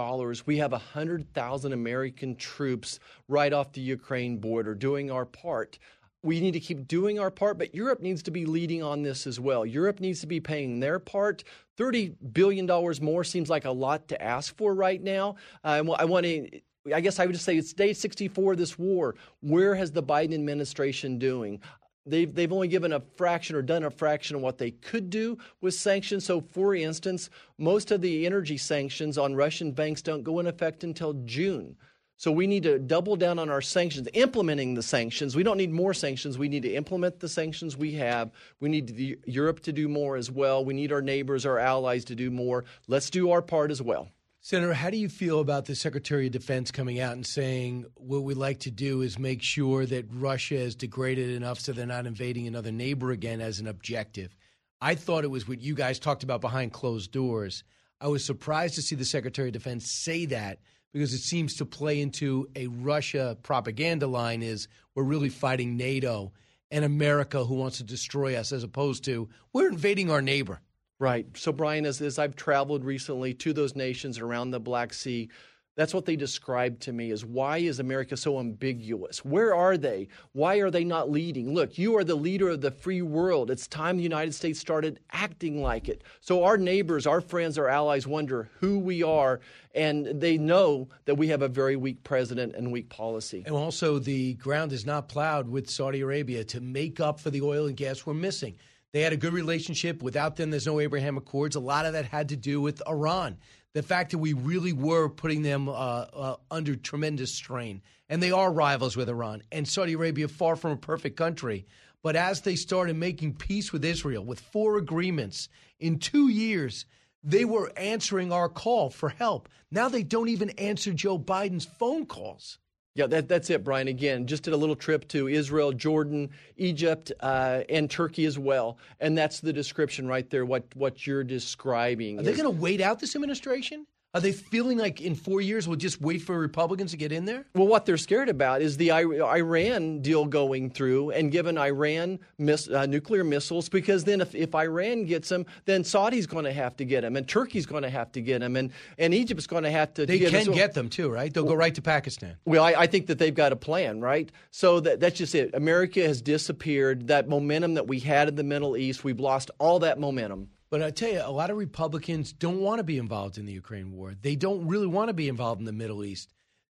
We have 100,000 American troops right off the Ukraine border doing our part. We need to keep doing our part, but Europe needs to be leading on this as well. Europe needs to be paying their part. $30 billion more seems like a lot to ask for right now. Uh, I want to I guess I would just say it's day 64 of this war. Where has the Biden administration doing? They've, they've only given a fraction or done a fraction of what they could do with sanctions. So, for instance, most of the energy sanctions on Russian banks don't go in effect until June. So, we need to double down on our sanctions, implementing the sanctions. We don't need more sanctions. We need to implement the sanctions we have. We need the, Europe to do more as well. We need our neighbors, our allies to do more. Let's do our part as well. Senator, how do you feel about the Secretary of Defense coming out and saying what we'd like to do is make sure that Russia is degraded enough so they're not invading another neighbor again as an objective? I thought it was what you guys talked about behind closed doors. I was surprised to see the Secretary of Defense say that because it seems to play into a Russia propaganda line is we're really fighting NATO and America who wants to destroy us as opposed to we're invading our neighbor. Right. So, Brian, as, as I've traveled recently to those nations around the Black Sea, that's what they describe to me is why is America so ambiguous? Where are they? Why are they not leading? Look, you are the leader of the free world. It's time the United States started acting like it. So our neighbors, our friends, our allies wonder who we are, and they know that we have a very weak president and weak policy. And also, the ground is not plowed with Saudi Arabia to make up for the oil and gas we're missing. They had a good relationship. Without them, there's no Abraham Accords. A lot of that had to do with Iran. The fact that we really were putting them uh, uh, under tremendous strain. And they are rivals with Iran. And Saudi Arabia, far from a perfect country. But as they started making peace with Israel with four agreements in two years, they were answering our call for help. Now they don't even answer Joe Biden's phone calls. Yeah, that, that's it, Brian. Again, just did a little trip to Israel, Jordan, Egypt, uh, and Turkey as well. And that's the description right there, what, what you're describing. Are they going to wait out this administration? Are they feeling like in four years we'll just wait for Republicans to get in there? Well, what they're scared about is the Iran deal going through and giving Iran miss, uh, nuclear missiles because then if, if Iran gets them, then Saudi's going to have to get them and Turkey's going to have to get them and, and Egypt's going to have to They get can them. get them too, right? They'll go right to Pakistan. Well, I, I think that they've got a plan, right? So that, that's just it. America has disappeared. That momentum that we had in the Middle East, we've lost all that momentum. But I tell you, a lot of Republicans don't want to be involved in the Ukraine war. They don't really want to be involved in the Middle East.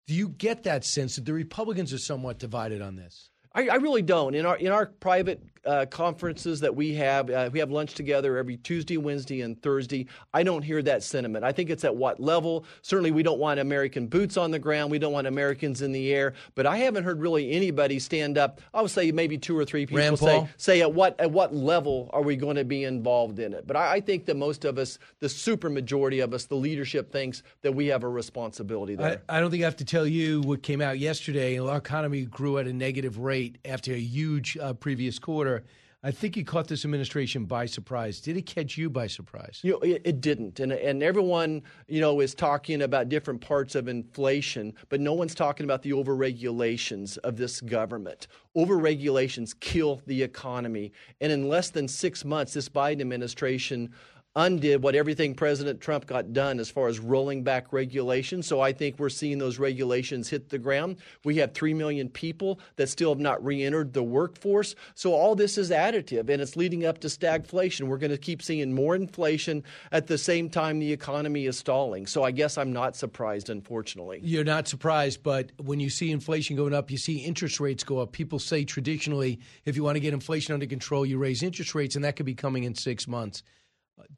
Do you get that sense that the Republicans are somewhat divided on this? I, I really don't. In our in our private uh, conferences that we have, uh, we have lunch together every Tuesday, Wednesday, and Thursday. I don't hear that sentiment. I think it's at what level. Certainly, we don't want American boots on the ground. We don't want Americans in the air. But I haven't heard really anybody stand up. I would say maybe two or three people say say at what at what level are we going to be involved in it. But I, I think that most of us, the super majority of us, the leadership thinks that we have a responsibility there. I, I don't think I have to tell you what came out yesterday. Our economy grew at a negative rate after a huge uh, previous quarter. I think he caught this administration by surprise. Did it catch you by surprise? You know, it, it didn't, and and everyone you know is talking about different parts of inflation, but no one's talking about the overregulations of this government. Overregulations kill the economy, and in less than six months, this Biden administration undid what everything President Trump got done as far as rolling back regulations. So I think we're seeing those regulations hit the ground. We have 3 million people that still have not re entered the workforce. So all this is additive and it's leading up to stagflation. We're going to keep seeing more inflation at the same time the economy is stalling. So I guess I'm not surprised, unfortunately. You're not surprised, but when you see inflation going up, you see interest rates go up. People say traditionally, if you want to get inflation under control, you raise interest rates, and that could be coming in six months.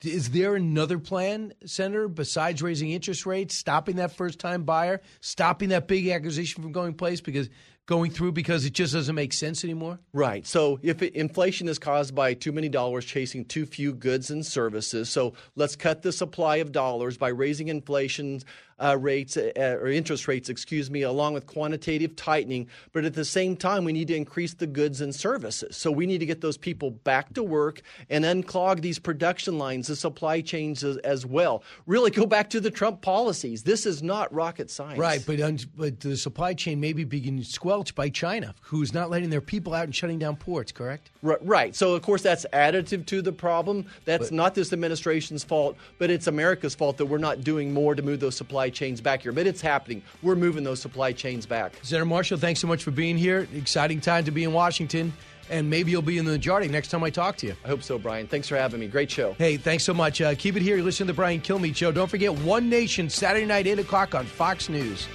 Is there another plan, Senator, besides raising interest rates, stopping that first time buyer, stopping that big acquisition from going place because going through because it just doesn't make sense anymore? Right. So if it, inflation is caused by too many dollars chasing too few goods and services, so let's cut the supply of dollars by raising inflation uh, rates uh, or interest rates, excuse me, along with quantitative tightening. But at the same time, we need to increase the goods and services. So we need to get those people back to work and unclog these production lines, the supply chains as, as well. Really go back to the Trump policies. This is not rocket science. Right, but un- but the supply chain may be being squelched by China, who's not letting their people out and shutting down ports. Correct? Right. right. So of course that's additive to the problem. That's But- not this administration's fault, but it's America's fault that we're not doing more to move those supply chains back here. But it's happening. We're moving those supply chains back. Senator Marshall, thanks so much for being here. Exciting time to be in Washington, and maybe you'll be in the majority next time I talk to you. I hope so, Brian. Thanks for having me. Great show. Hey, thanks so much. Uh, keep it here. You're listening to the Brian Kilmeade Show. Don't forget One Nation Saturday night, eight o'clock on Fox News.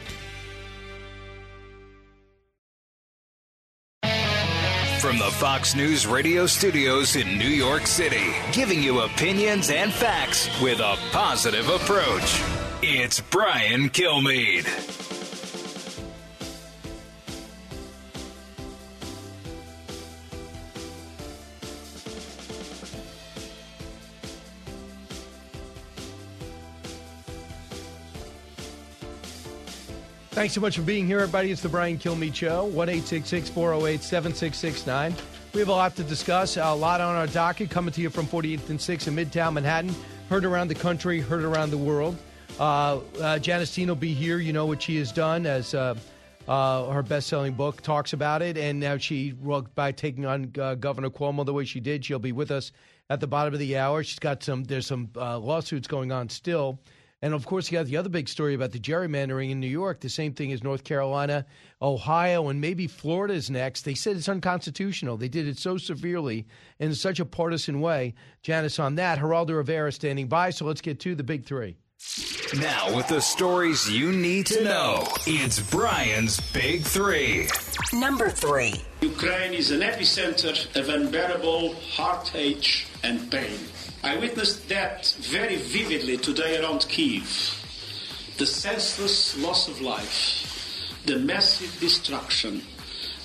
From the Fox News radio studios in New York City, giving you opinions and facts with a positive approach. It's Brian Kilmeade. Thanks so much for being here, everybody. It's the Brian Kilmeade Show, 1 408 7669. We have a lot to discuss, a lot on our docket coming to you from 48th and 6th in Midtown Manhattan. Heard around the country, heard around the world. Uh, uh, Janice Dean will be here. You know what she has done as uh, uh, her best selling book talks about it. And now she, by taking on uh, Governor Cuomo the way she did, she'll be with us at the bottom of the hour. She's got some, there's some uh, lawsuits going on still. And of course, you got the other big story about the gerrymandering in New York. The same thing as North Carolina, Ohio, and maybe Florida is next. They said it's unconstitutional. They did it so severely in such a partisan way. Janice on that. Geraldo Rivera standing by. So let's get to the big three. Now, with the stories you need to know, it's Brian's Big Three. Number three. Ukraine is an epicenter of unbearable heartache and pain. I witnessed that very vividly today around Kiev. The senseless loss of life, the massive destruction,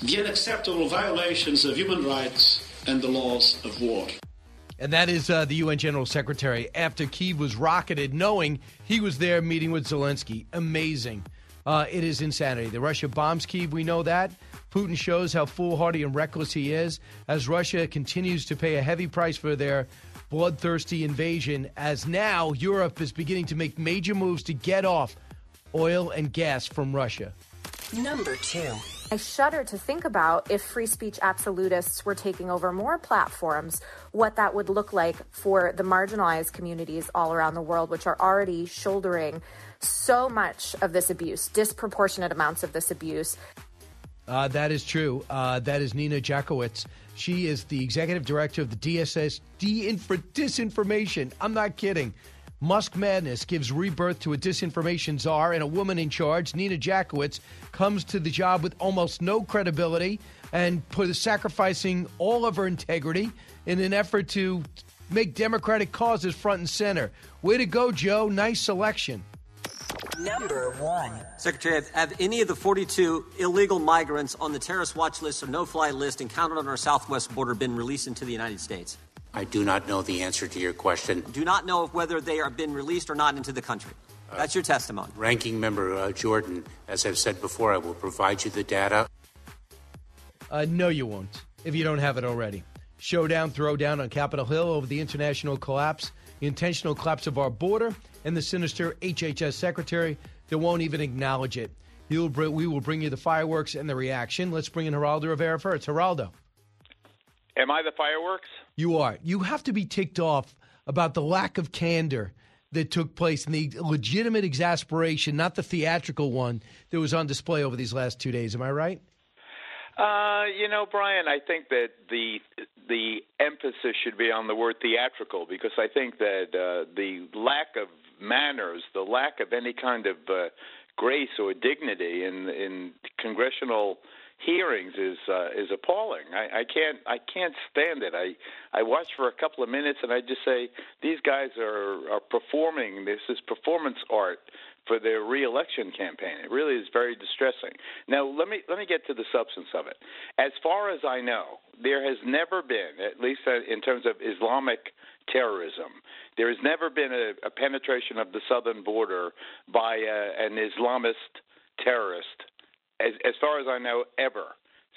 the unacceptable violations of human rights and the laws of war. And that is uh, the UN General Secretary after Kiev was rocketed, knowing he was there meeting with Zelensky. Amazing. Uh, it is insanity. The Russia bombs Kiev, we know that. Putin shows how foolhardy and reckless he is as Russia continues to pay a heavy price for their bloodthirsty invasion as now Europe is beginning to make major moves to get off oil and gas from Russia. Number two. I shudder to think about if free speech absolutists were taking over more platforms, what that would look like for the marginalized communities all around the world, which are already shouldering so much of this abuse, disproportionate amounts of this abuse. Uh, that is true. Uh, that is Nina Jankowicz. She is the executive director of the DSS Disinformation. I'm not kidding. Musk Madness gives rebirth to a disinformation czar and a woman in charge. Nina Jankowicz comes to the job with almost no credibility and put, sacrificing all of her integrity in an effort to make Democratic causes front and center. Way to go, Joe. Nice selection. Number one. Secretary, have any of the 42 illegal migrants on the terrorist watch list or no fly list encountered on our southwest border been released into the United States? I do not know the answer to your question. Do not know whether they are been released or not into the country. That's your testimony. Ranking Member uh, Jordan, as I've said before, I will provide you the data. Uh, no, you won't, if you don't have it already. Showdown, throwdown on Capitol Hill over the international collapse, the intentional collapse of our border, and the sinister HHS secretary that won't even acknowledge it. Will bring, we will bring you the fireworks and the reaction. Let's bring in Geraldo Rivera first. Geraldo. Am I the fireworks? You are. You have to be ticked off about the lack of candor that took place and the legitimate exasperation, not the theatrical one, that was on display over these last two days. Am I right? Uh, you know, Brian, I think that the the emphasis should be on the word theatrical because I think that uh, the lack of manners, the lack of any kind of uh, grace or dignity in in congressional hearings is uh, is appalling. I, I can't I can't stand it. I I watch for a couple of minutes and I just say these guys are are performing. This is performance art for their reelection campaign. It really is very distressing. Now let me let me get to the substance of it. As far as I know, there has never been, at least uh, in terms of Islamic terrorism. There has never been a, a penetration of the southern border by uh, an Islamist terrorist as, as far as I know, ever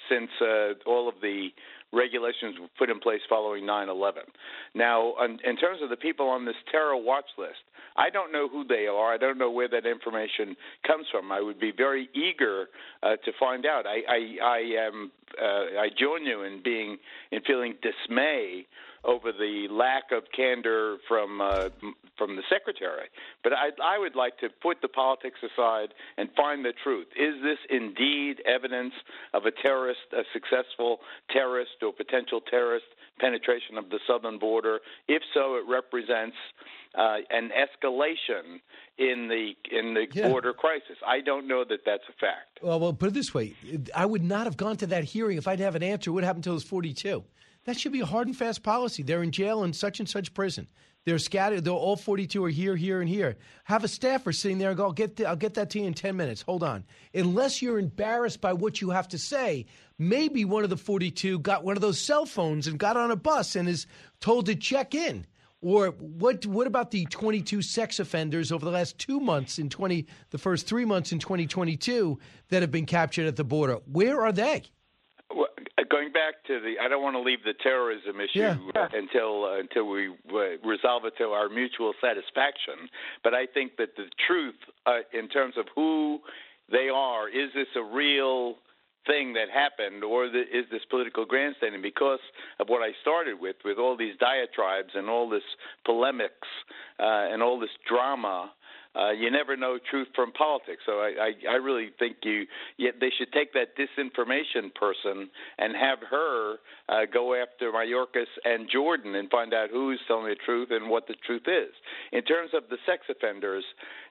since uh, all of the regulations were put in place following 9/11. Now, in, terms of the people on this terror watch list, I don't know who they are. I don't know where that information comes from. I would be very eager uh, to find out. I I, I am uh, I join you in being in feeling dismay over the lack of candor from uh, from the secretary. But I, I would like to put the politics aside and find the truth. Is this indeed evidence of a terrorist, a successful terrorist or potential terrorist penetration of the southern border? If so, it represents uh, an escalation in the in the yeah. border crisis. I don't know that that's a fact. Well, well, put it this way: I would not have gone to that hearing if I'd have an answer. What happened to those forty-two? That should be a hard and fast policy. They're in jail in such and such prison. They're scattered. They're all 42 are here, here, and here. Have a staffer sitting there and go, I'll get, the, I'll get that to you in 10 minutes. Hold on. Unless you're embarrassed by what you have to say, maybe one of the 42 got one of those cell phones and got on a bus and is told to check in. Or what? What about the 22 sex offenders over the last two months in 20, the first three months in 2022 that have been captured at the border? Where are they? Going back to the, I don't want to leave the terrorism issue yeah. until uh, until we uh, resolve it to our mutual satisfaction. But I think that the truth, uh, in terms of who they are, is this a real thing that happened, or the, is this political grandstanding? Because of what I started with, with all these diatribes and all this polemics uh, and all this drama uh, you never know truth from politics. So I, I, I really think you, they should take that disinformation person and have her uh, go after Mayorkas and Jordan and find out who's telling the truth and what the truth is. In terms of the sex offenders,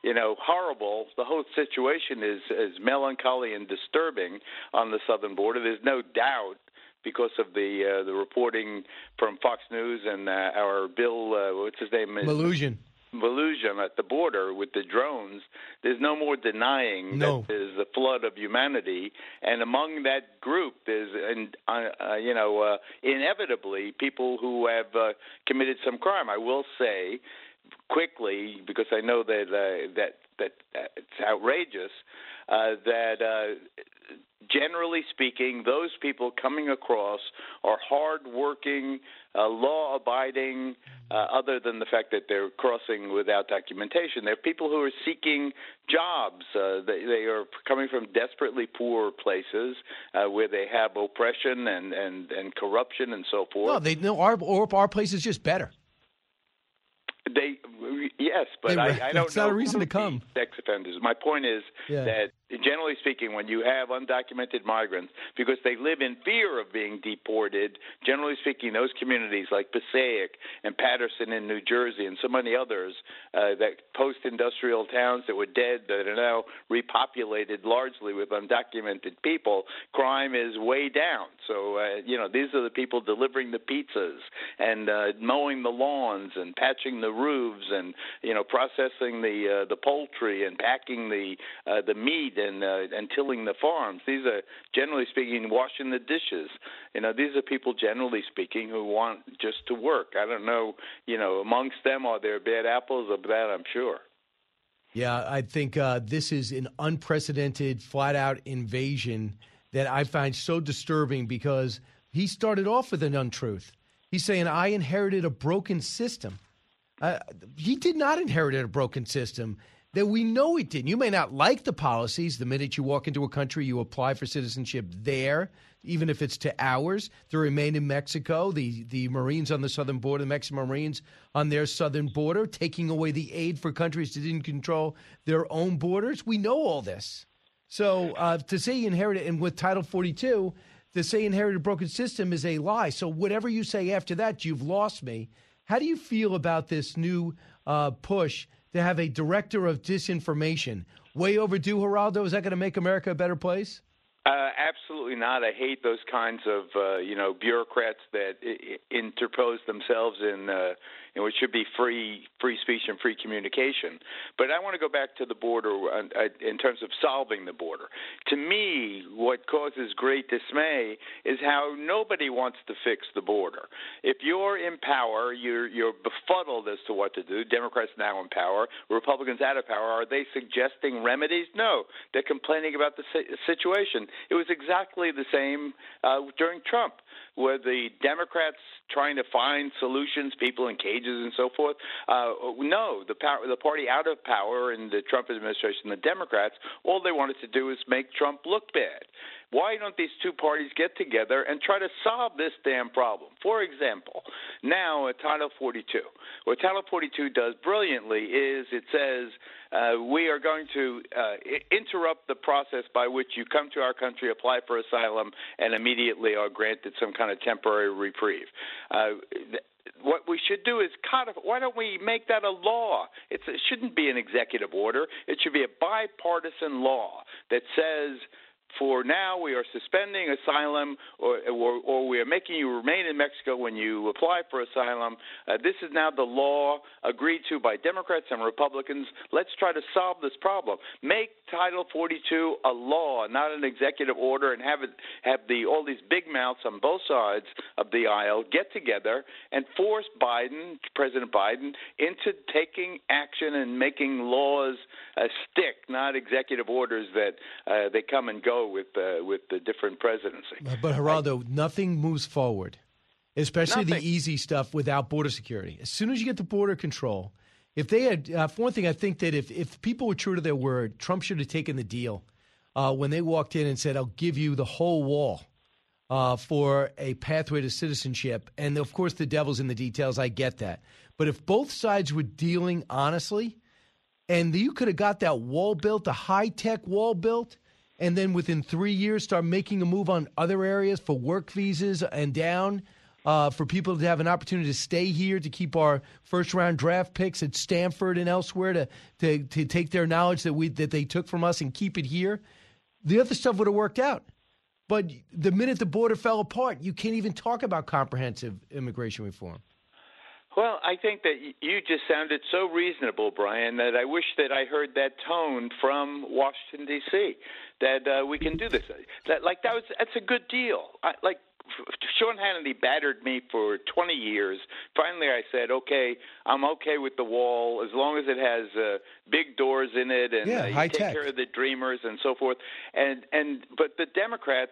you know, horrible. The whole situation is is melancholy and disturbing on the southern border. There's no doubt because of the uh, the reporting from Fox News and uh, our Bill, uh, what's his name? Melugin. Illusion at the border with the drones, there's no more denying no. that there's a flood of humanity, and among that group, there's and uh, uh, you know uh, inevitably people who have uh, committed some crime. I will say quickly because I know that uh, that that uh, it's outrageous uh, that uh, generally speaking, those people coming across are hardworking, uh, law-abiding. Uh, other than the fact that they're crossing without documentation, they're people who are seeking jobs. Uh, they, they are coming from desperately poor places uh, where they have oppression and, and, and corruption and so forth. No, they no our our place is just better. They yes, but They- I, I don't know not a reason to come. Sex offenders. My point is Yeah. that generally speaking, when you have undocumented migrants, because they live in fear of being deported, generally speaking, those communities like Passaic and Paterson in New Jersey and so many others, uh, that post-industrial towns that were dead that are now repopulated largely with undocumented people, crime is way down. So uh, you know these are the people delivering the pizzas and uh, mowing the lawns and patching the roofs and you know processing the uh, the poultry and packing the uh, the meat and uh, and tilling the farms. These are generally speaking washing the dishes. You know these are people generally speaking who want just to work. I don't know. You know amongst them are there bad apples of that I'm sure. Yeah, I think uh, this is an unprecedented, flat out invasion that I find so disturbing because he started off with an untruth. He's saying, I inherited a broken system. Uh, he did not inherit a broken system. That we know it didn't. You may not like the policies. The minute you walk into a country, you apply for citizenship there, even if it's to ours, to remain in Mexico. The the Marines on the southern border, the Mexican Marines on their southern border, taking away the aid for countries that didn't control their own borders. We know all this. So uh, to say he inherited, and with Title 42, to say inherited a broken system is a lie. So whatever you say after that, you've lost me. How do you feel about this new uh, push to have a director of disinformation? Way overdue, Geraldo. Is that going to make America a better place? Uh, absolutely not. I hate those kinds of uh, you know bureaucrats that I- interpose themselves in uh, in what should be free free speech and free communication. But I want to go back to the border uh, in terms of solving the border. To me, what causes great dismay is how nobody wants to fix the border. If you're in power, you're you're befuddled as to what to do. Democrats now in power, Republicans out of power. Are they suggesting remedies? No, they're complaining about the situation. It was exactly the same uh, during Trump, where the Democrats trying to find solutions, people in cages and so forth. Uh, no, the power, the party out of power in the Trump administration, the Democrats, all they wanted to do is make Trump look bad. Why don't these two parties get together and try to solve this damn problem? For example, now at Title 42, what Title 42 does brilliantly is it says uh, we are going to uh, interrupt the process by which you come to our country, apply for asylum, and immediately are granted some kind of temporary reprieve. Uh, th- what we should do is codify. Why don't we make that a law? It's, it shouldn't be an executive order. It should be a bipartisan law that says for now we are suspending asylum or, or, or we are making you remain in Mexico when you apply for asylum. Uh, this is now the law agreed to by Democrats and Republicans. Let's try to solve this problem. Make Title 42 a law, not an executive order, and have it have the all these big mouths on both sides of the aisle get together and force Biden, President Biden, into taking action and making laws uh, stick, not executive orders that uh, they come and go with uh, with the different presidency. But Geraldo, nothing moves forward, especially Nothing. the easy stuff without border security. As soon as you get the border control, if they had, uh, for one thing, I think that if, if people were true to their word, Trump should have taken the deal uh, when they walked in and said, I'll give you the whole wall uh, for a pathway to citizenship. And of course, the devil's in the details. I get that. But if both sides were dealing honestly, and you could have got that wall built, a high tech wall built, and then within three years start making a move on other areas for work visas and down uh, for people to have an opportunity to stay here to keep our first round draft picks at Stanford and elsewhere to, to, to take their knowledge that we that they took from us and keep it here. The other stuff would have worked out. But the minute the border fell apart, you can't even talk about comprehensive immigration reform. Well, I think that you just sounded so reasonable, Brian, that I wish that I heard that tone from Washington D.C. That uh, we can do this. That like that was that's a good deal. I, like f- Sean Hannity battered me for 20 years. Finally, I said, okay, I'm okay with the wall as long as it has uh, big doors in it and Yeah, uh, you take tech. care of the dreamers and so forth. And and but the Democrats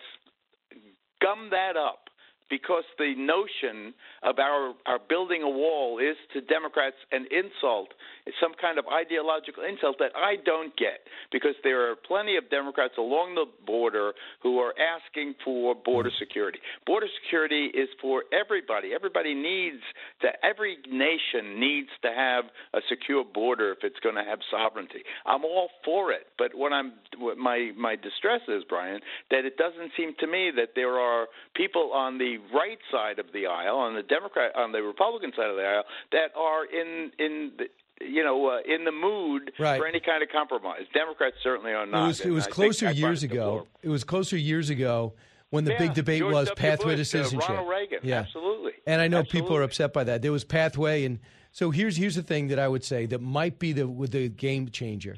gum that up because the notion of our, our building a wall is to Democrats an insult, it's some kind of ideological insult that I don't get because there are plenty of Democrats along the border who are asking for border mm. security. Border security is for everybody. Everybody needs to, every nation needs to have a secure border if it's going to have sovereignty. I'm all for it, but what I'm, what my, my distress is, Brian, that it doesn't seem to me that there are people on the right side of the aisle, on the Democrat, on the Republican side of the aisle, that are in in the, you know uh, in the mood Right. for any kind of compromise. Democrats certainly are It not. was it was closer years ago. It was closer years ago when the Yeah, big debate George was W. pathway Bush, to uh, citizenship. Ronald Reagan, yeah, absolutely. And I know people are upset by that. There was pathway, and so here's here's the thing that I would say that might be the with the game changer.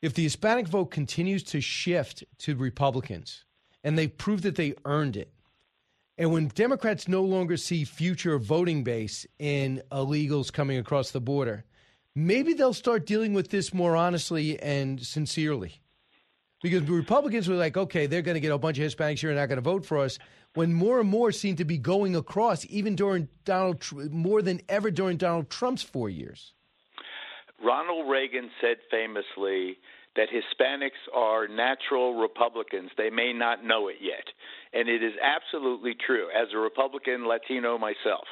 If the Hispanic vote continues to shift to Republicans, and they prove that they earned it, and when Democrats no longer see future voting base in illegals coming across the border, maybe they'll start dealing with this more honestly and sincerely. Because the Republicans were like, okay, they're going to get a bunch of Hispanics here and not going to vote for us. When more and more seem to be going across, even during Donald, more than ever during Donald Trump's four years. Ronald Reagan said famously that Hispanics are natural Republicans. They may not know it yet. And it is absolutely true. As a Republican Latino myself,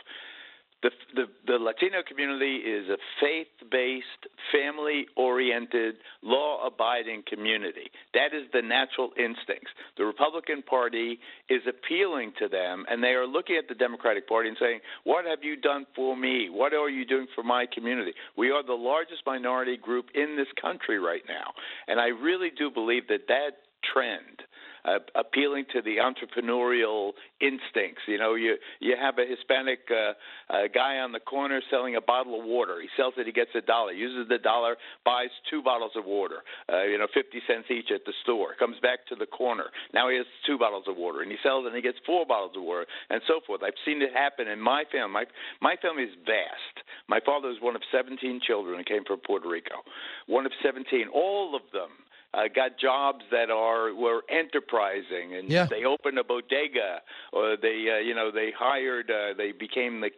the, the, the Latino community is a faith based, family oriented, law abiding community. That is the natural instincts. The Republican Party is appealing to them, and they are looking at the Democratic Party and saying, What have you done for me? What are you doing for my community? We are the largest minority group in this country right now. And I really do believe that that trend uh, appealing to the entrepreneurial instincts. You know, you you have a Hispanic uh, uh, guy on the corner selling a bottle of water. He sells it, he gets a dollar. Uses the dollar, buys two bottles of water. Uh, you know, fifty cents each at the store. Comes back to the corner. Now he has two bottles of water, and he sells it, and he gets four bottles of water, and so forth. I've seen it happen in my family. My my family is vast. My father was one of seventeen children and came from Puerto Rico. One of seventeen. All of them uh, got jobs that are were enterprising, and Yeah. they opened a bodega, or they uh, you know they hired, uh, they became the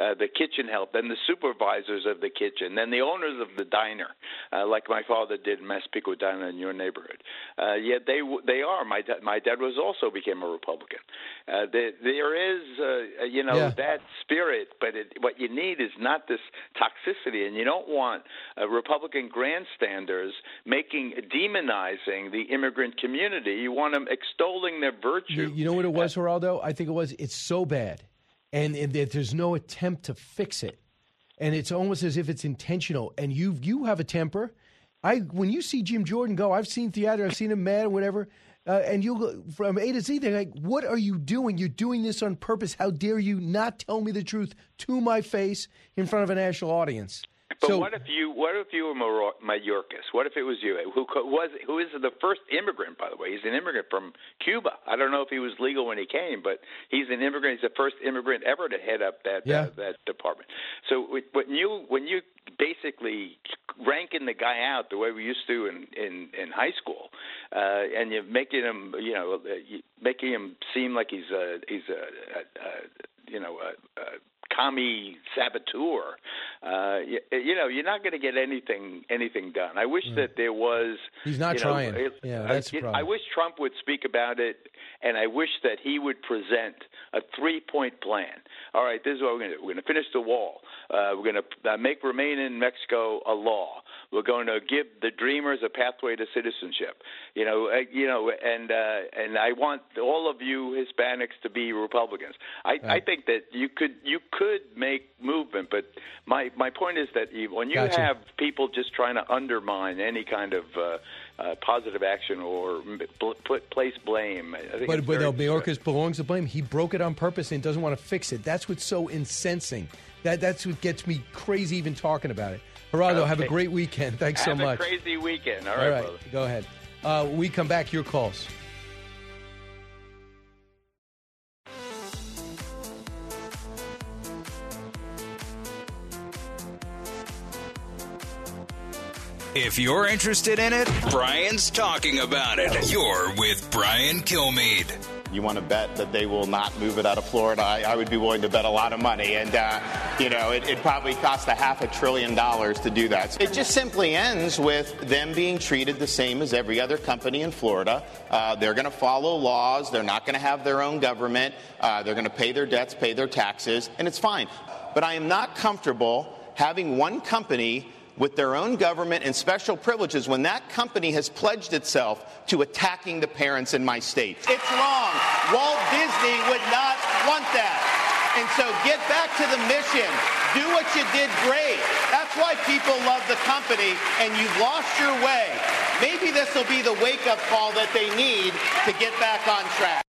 uh, the kitchen help, then the supervisors of the kitchen, then the owners of the diner, uh, like my father did in Massapequa Diner in your neighborhood. Uh, yet they they are. My dad my dad was also became a Republican. Uh, there, there is uh, you know Yeah. that spirit, but it, what you need is not this toxicity, and you don't want uh, Republican grandstanders making demonizing the immigrant community. You want them extolling their virtue. You, you know what it was, Geraldo? I think it was it's so bad, and, and there's no attempt to fix it, and it's almost as if it's intentional. And you you have a temper. I when you see Jim Jordan go, I've seen theater, I've seen him mad or whatever. Uh, and you go from A to Z. They're like, "What are you doing? You're doing this on purpose. How dare you not tell me the truth to my face in front of a national audience?" But so what if you what if you were Mayorkas? What if it was you? Who was who is the first immigrant? By the way, he's an immigrant from Cuba. I don't know if he was legal when he came, but he's an immigrant. He's the first immigrant ever to head up that Yeah. uh, that department. So when you when you basically ranking the guy out the way we used to in in, in high school, uh, and you're making him you know uh, making him seem like he's a he's a, a, a you know a, a commie saboteur. Uh, you, you know, you're not going to get anything anything done. I wish that there was. He's not know, trying. it- Yeah, uh, that's it- I wish Trump would speak about it, and I wish that he would present a three-point plan. All right, this is what we're going to do. We're going to finish the wall. Uh, we're going to uh, make remain in Mexico a law. We're going to give the dreamers a pathway to citizenship. You know, uh, you know, and uh, and I want all of you Hispanics to be Republicans. I, I think that you could you could make movement, but my my point is that you, when you Gotcha. have people just trying to undermine any kind of uh, uh, positive action or bl- put place blame, I think But but no, Mayorkas belongs to blame. He broke it on purpose and doesn't want to fix it. That's what's so incensing. That that's what gets me crazy even talking about it. Geraldo, okay. have a great weekend. Thanks have so much. crazy weekend. All right, All right go ahead. Uh, we come back. Your calls. If you're interested in it, Brian's talking about it. You're with Brian Kilmeade. You want to bet that they will not move it out of Florida? I, I would be willing to bet a lot of money. And, uh, you know, it, it probably cost a half a trillion dollars to do that. So it just simply ends with them being treated the same as every other company in Florida. Uh, they're going to follow laws. They're not going to have their own government. Uh, they're going to pay their debts, pay their taxes, and it's fine. But I am not comfortable having one company with their own government and special privileges when that company has pledged itself to attacking the parents in my state. It's wrong. Walt Disney would not want that. And so get back to the mission. Do what you did great. That's why people love the company, and you've lost your way. Maybe this will be the wake up call that they need to get back on track.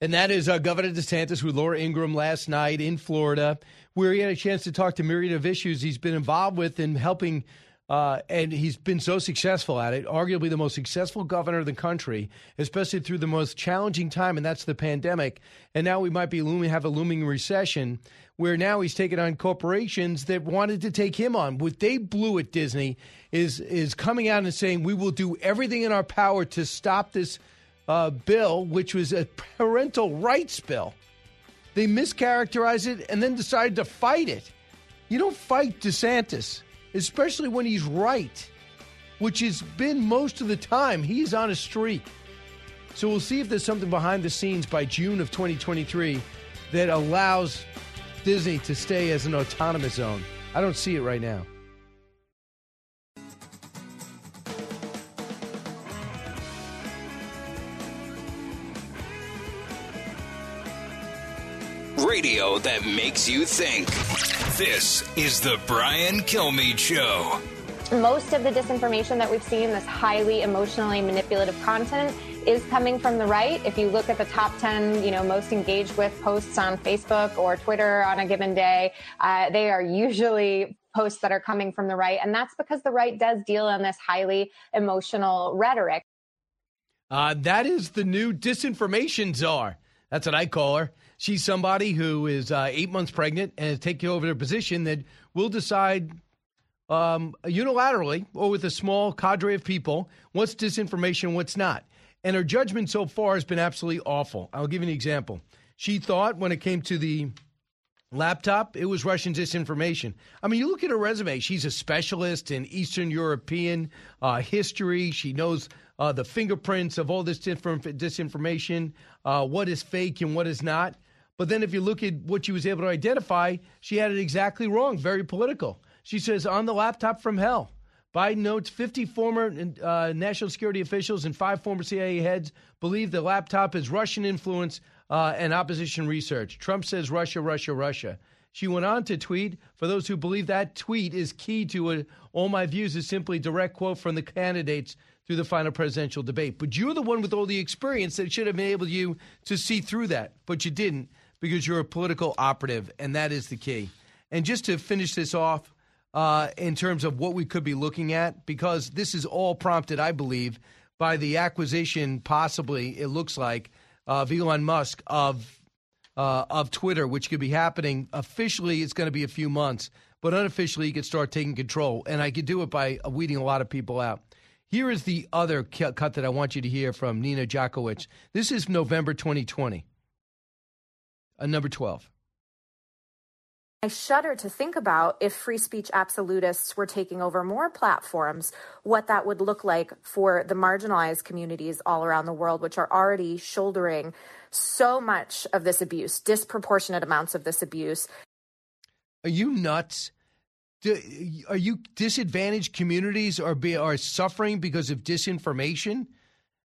And that is uh, Governor DeSantis with Laura Ingraham last night in Florida, where he had a chance to talk to myriad of issues he's been involved with in helping. Uh, and he's been so successful at it, arguably the most successful governor of the country, especially through the most challenging time, and that's the pandemic. And now we might be looming, have a looming recession, where now he's taking on corporations that wanted to take him on. What they blew at Disney is is coming out and saying we will do everything in our power to stop this uh, bill, which was a parental rights bill. They mischaracterize it and then decide to fight it. You don't fight DeSantis, especially when he's right, which has been most of the time. He's on a streak. So we'll see if there's something behind the scenes by June of 2023 that allows Disney to stay as an autonomous zone. I don't see it right now. Radio that makes you think. This is the Brian Kilmeade Show. Most of the disinformation that we've seen, this highly emotionally manipulative content, is coming from the right. If you look at the top 10, you know, most engaged with posts on Facebook or Twitter on a given day, uh, they are usually posts that are coming from the right. And that's because the right does deal in this highly emotional rhetoric. Uh, that is the new disinformation czar. That's what I call her. She's somebody who is uh, eight months pregnant and is taking over a position that will decide um, unilaterally or with a small cadre of people what's disinformation and what's not. And her judgment so far has been absolutely awful. I'll give you an example. She thought when it came to the laptop, it was Russian disinformation. I mean, you look at her resume, she's a specialist in Eastern European uh, history. She knows uh, the fingerprints of all this disinformation, uh, what is fake and what is not. But then if you look at what she was able to identify, she had it exactly wrong, very political. She says, on the laptop from hell. Biden notes 50 former uh, national security officials and five former CIA heads believe the laptop is Russian influence uh, and opposition research. Trump says Russia, Russia, Russia. She went on to tweet For those who believe that tweet is key to it, all my views is simply direct quote from the candidates through the final presidential debate. But you're the one with all the experience that should have enabled you to see through that, but you didn't because you're a political operative, and that is the key. And just to finish this off, uh, in terms of what we could be looking at, because this is all prompted, I believe, by the acquisition, possibly it looks like, of Elon Musk of uh, of Twitter, which could be happening. Officially, it's going to be a few months, but unofficially, he could start taking control, and I could do it by weeding a lot of people out. Here is the other cut that I want you to hear from Nina Jankowicz. This is November 2020 uh, number 12. I shudder to think about if free speech absolutists were taking over more platforms, what that would look like for the marginalized communities all around the world, which are already shouldering so much of this abuse, disproportionate amounts of this abuse. Are you nuts? Do, are you disadvantaged communities are be, are suffering because of disinformation?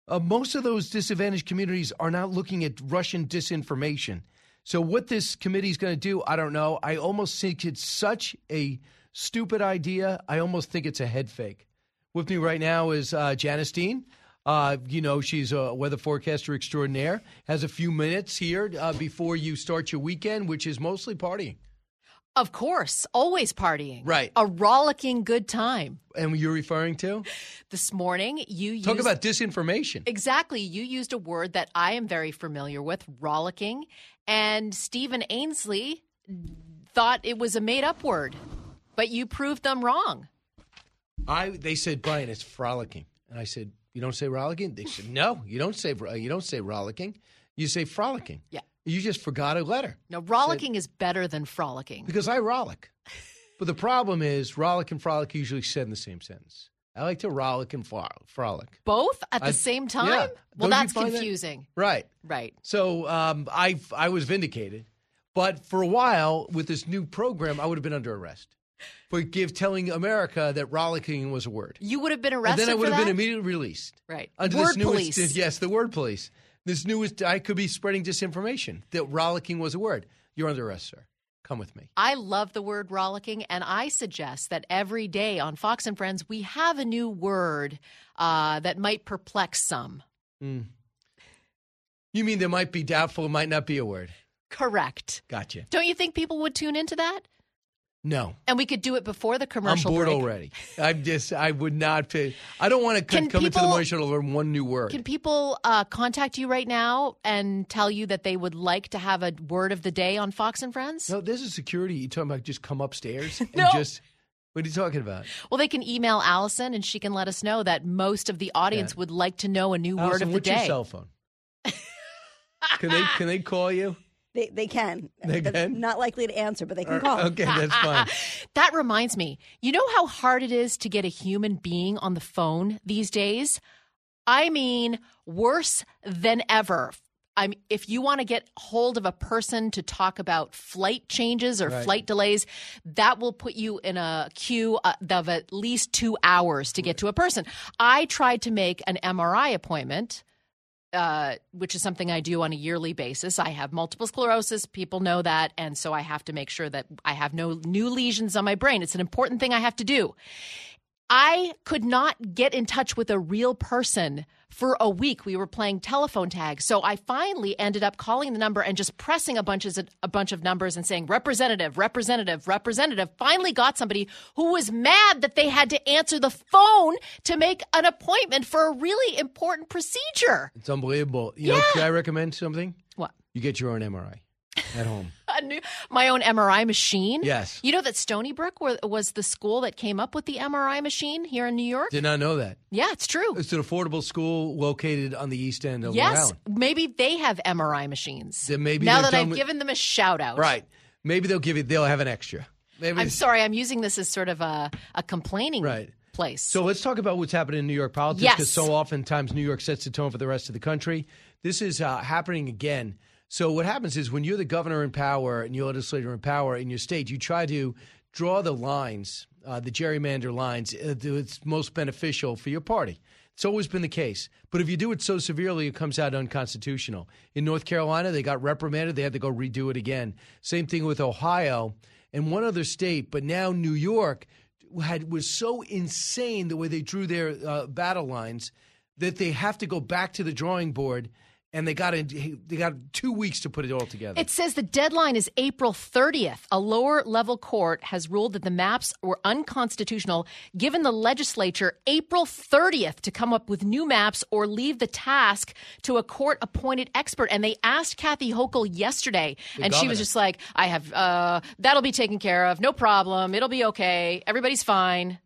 Uh, most of those disadvantaged communities are not looking at Russian disinformation. So what this committee is going to do, I don't know. I almost think it's such a stupid idea. I almost think it's a head fake. With me right now is uh, Janice Dean. Uh, you know, she's a weather forecaster extraordinaire. Has a few minutes here uh, before you start your weekend, which is mostly partying. Of course, always partying. Right. A rollicking good time. And you're referring to? This morning, you used. Talk about disinformation. Exactly. You used a word that I am very familiar with rollicking. And Stephen Ainsley thought it was a made up word, but you proved them wrong. I they said, Brian, it's frolicking, and I said, you don't say rollicking. They said, no, you don't say you don't say rollicking. You say frolicking. Yeah. You just forgot a letter. No, rollicking is better than frolicking. Because I rollick. but the problem is, rollick and frolic usually said in the same sentence. I like to rollick and frolic. Both at the I- same time? yeah. Well, Don't that's find that- confusing. Right. Right. So um, I I was vindicated, but for a while with this new program, I would have been under arrest for give telling America that rollicking was a word. You would have been And arrested then I would have that? been immediately released. Right. Under Word this new police. yes, the word police. This newest, I could be spreading disinformation that rollicking was a word. You're under arrest, sir. Come with me. I love the word rollicking, and I suggest that every day on Fox and Friends we have a new word uh, that might perplex some. Mm. You mean there might be doubtful, it might not be a word. Correct. Gotcha. Don't you think people would tune into that? No. And we could do it before the commercial. I'm bored break. already. I'm just, I would not pay. I don't want to come into the people- commercial to learn one new word. Can people uh, contact you right now and tell you that they would like to have a word of the day on Fox and Friends? No, this is security. You talking about just come upstairs and No. just what are you talking about? Well, they can email Allison and she can let us know that most of the audience Yeah. would like to know a new word of the what's day. your cell phone? can they can they call you? They, they can. They But can? Not likely to answer, but they can call. okay, that's fine. That reminds me, you know how hard it is to get a human being on the phone these days? I mean, worse than ever. I'm, if you want to get hold of a person to talk about flight changes or Right. flight delays, that will put you in a queue uh, of at least two hours to get to a person. I tried to make an MRI appointment uh, which is something I do on a yearly basis. I have multiple sclerosis. People know that. And so I have to make sure that I have no new lesions on my brain. It's an important thing I have to do. I could not get in touch with a real person for a week. We were playing telephone tag. So I finally ended up calling the number and just pressing a bunch of a bunch of numbers and saying representative, representative, representative. Finally got somebody who was mad that they had to answer the phone to make an appointment for a really important procedure. It's unbelievable. You know, Yeah. can I recommend something? What? You get your own MRI at home. A new, my own MRI machine. Yes. You know that Stony Brook wa- was the school that came up with the MRI machine here in New York? Did not know that. Yeah, it's true. It's an affordable school located on the east end of Long Yes, Island. maybe they have MRI machines. Then maybe now that I've with- given them a shout out. Right. Maybe they'll give you. They'll have an extra. Maybe I'm sorry, I'm using this as sort of a, a complaining Right. place. So let's talk about what's happening in New York politics because Yes. so oftentimes New York sets the tone for the rest of the country. This is uh, happening again. So what happens is when you're the governor in power and your legislator in power in your state, you try to draw the lines, uh, the gerrymander lines, uh, that's most beneficial for your party. It's always been the case. But if you do it so severely, it comes out unconstitutional. In North Carolina, they got reprimanded. They had to go redo it again. Same thing with Ohio and one other state. But now New York had was so insane the way they drew their uh, battle lines that they have to go back to the drawing board. And they got in, they got two weeks to put it all together. It says the deadline is April 30th. A lower level court has ruled that the maps were unconstitutional, given the legislature April 30th to come up with new maps or leave the task to a court appointed expert. And they asked Kathy Hochul yesterday, The and she was just like, I have, uh, that'll be taken care of. No problem. It'll be okay. Everybody's fine.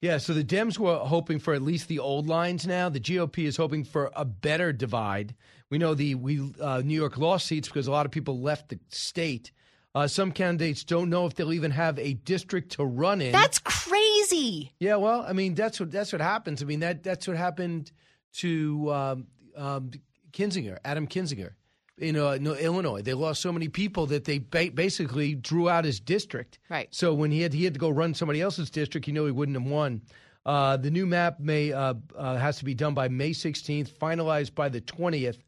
Yeah, so the Dems were hoping for at least the old lines now. The GOP is hoping for a better divide. We know the we uh, New York lost seats because a lot of people left the state. Uh, some candidates don't know if they'll even have a district to run in. That's crazy. Yeah, well, I mean that's what that's what happens. I mean that that's what happened to um, um, Kinzinger, Adam Kinzinger, in uh, no, Illinois. They lost so many people that they ba- basically drew out his district. Right. So when he had he had to go run somebody else's district, you know he wouldn't have won. Uh, the new map may uh, uh, has to be done by May 16th, finalized by the 20th.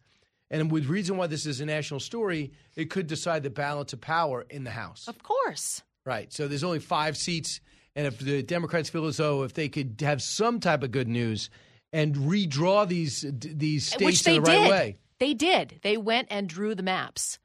And with reason why this is a national story, it could decide the balance of power in the House. Of course. Right. So there's only five seats, and if the Democrats feel as though if they could have some type of good news and redraw these these states in the right did. way, They did. They went and drew the maps.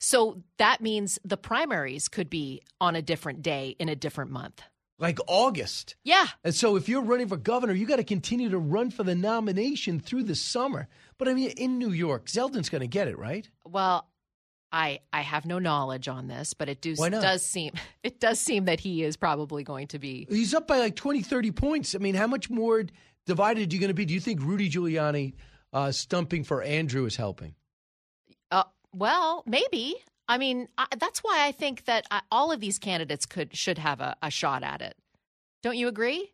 So that means the primaries could be on a different day in a different month. like August. Yeah. And so if you're running for governor, you got to continue to run for the nomination through the summer. But I mean, in New York, Zeldin's going to get it, right? Well, I I have no knowledge on this, but it do, does seem it does seem that he is probably going to be. He's up by like 20, 30 points. I mean, how much more divided are you going to be? Do you think Rudy Giuliani uh, stumping for Andrew is helping? Uh, well, maybe. I mean, I, that's why I think that uh, all of these candidates could should have a, a shot at it. Don't you agree?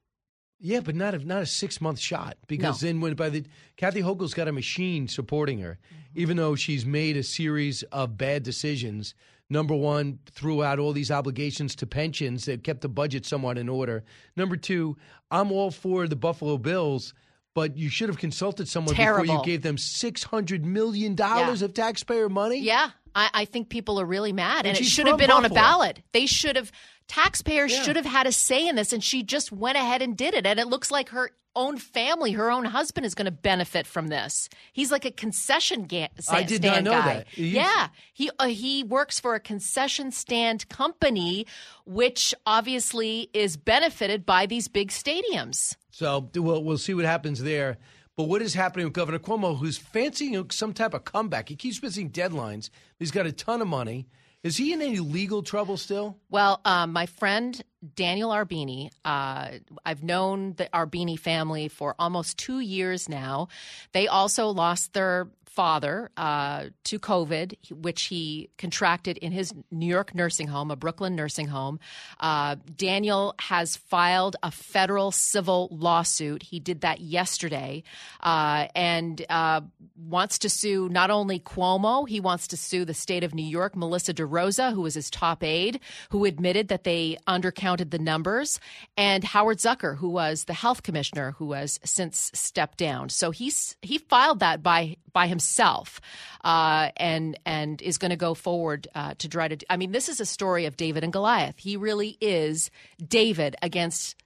Yeah, but not a not a six month shot because then when by the Kathy Hochul's got a machine supporting her, mm-hmm. even though she's made a series of bad decisions. Number one, threw out all these obligations to pensions that kept the budget somewhat in order. Number two, I'm all for the Buffalo Bills, but you should have consulted someone before you gave them six hundred million dollars Yeah. of taxpayer money. Yeah, I, I think people are really mad, And and, it should have been on a ballot. They should have taxpayers Yeah. should have had a say in this, and she just went ahead and did it. And it looks like her own family, her own husband, is going to benefit from this. He's like a concession ga- I sta- did not stand know guy. that. He's- Yeah, he uh, he works for a concession stand company, which obviously is benefited by these big stadiums. So we'll we'll see what happens there. But what is happening with Governor Cuomo, who's fancying some type of comeback? He keeps missing deadlines. He's got a ton of money. Is he in any legal trouble still? Well, um, my friend Daniel Arbeeny, uh, I've known the Arbini family for almost two years now. They also lost their father uh, to COVID, which he contracted in his New York nursing home, a Brooklyn nursing home. Uh, Daniel has filed a federal civil lawsuit. He did that yesterday uh, and uh, wants to sue not only Cuomo, he wants to sue the state of New York, Melissa DeRosa, who was his top aide, who admitted that they undercounted the numbers, and Howard Zucker, who was the health commissioner, who has since stepped down. So he's he filed that by by himself, uh, and and is going to go forward uh, to try to. I mean, this is a story of David and Goliath. He really is David against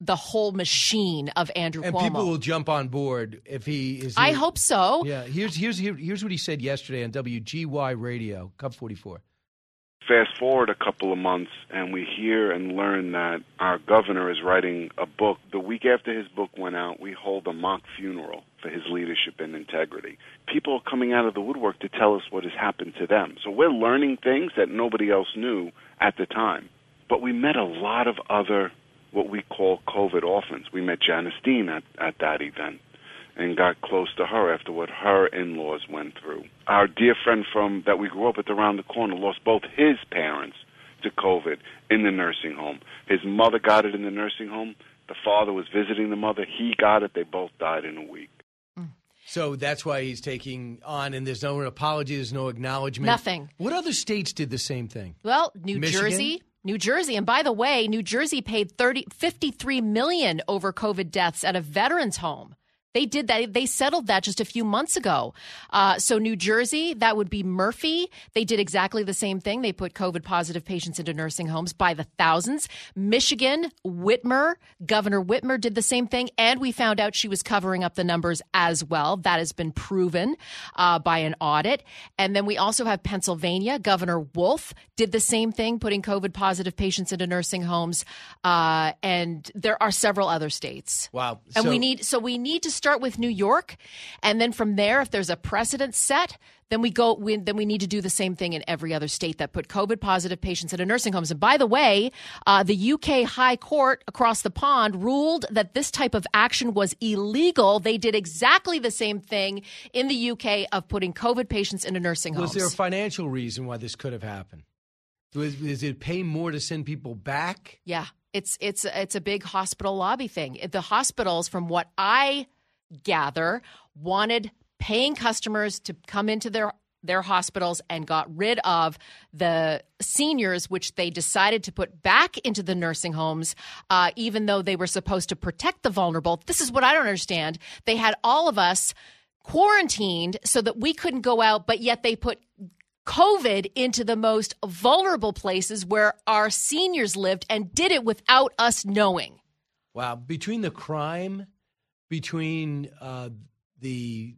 the whole machine of Andrew And Cuomo. people will jump on board if he is. I hope so. Yeah. Here's here's here, here's what he said yesterday on WGY Radio, Cup 44. Fast forward a couple of months, and we hear and learn that our governor is writing a book. The week after his book went out, we hold a mock funeral for his leadership and integrity. People are coming out of the woodwork to tell us what has happened to them. So we're learning things that nobody else knew at the time. But we met a lot of other, what we call COVID orphans. We met Janice Dean at, at that event and got close to her after what her in-laws went through. Our dear friend from that we grew up with around the corner lost both his parents to COVID in the nursing home. His mother got it in the nursing home. The father was visiting the mother. He got it. They both died in a week. Hmm. So that's why he's taking on, and there's no apology, there's no acknowledgement. Nothing. What other states did the same thing? Well, New Michigan? Jersey, New Jersey, and by the way, New Jersey paid 30, 53 million over COVID deaths at a veterans home. They did that. They settled that just a few months ago. Uh, so New Jersey, that would be Murphy. They did exactly the same thing. They put COVID positive patients into nursing homes by the thousands. Michigan, Whitmer, Governor Whitmer did the same thing, and we found out she was covering up the numbers as well. That has been proven uh, by an audit. And then we also have Pennsylvania. Governor Wolf did the same thing, putting COVID positive patients into nursing homes. Uh, and there are several other states. Wow. And So- we need so we need to start with New York, and then from there, if there's a precedent set, then we go. We, then we need to do the same thing in every other state that put COVID positive patients into nursing homes. And by the way, uh, the UK High Court across the pond ruled that this type of action was illegal. They did exactly the same thing in the UK of putting COVID patients into nursing Was homes. there a financial reason why this could have happened? Was, is it pay more to send people back? Yeah, it's it's it's a big hospital lobby thing. The hospitals, from what I gather, wanted paying customers to come into their their hospitals and got rid of the seniors, which they decided to put back into the nursing homes, uh, even though they were supposed to protect the vulnerable. This is what I don't understand. They had all of us quarantined so that we couldn't go out, but yet they put COVID into the most vulnerable places where our seniors lived and did it without us knowing. Wow. Between the crime, between uh, the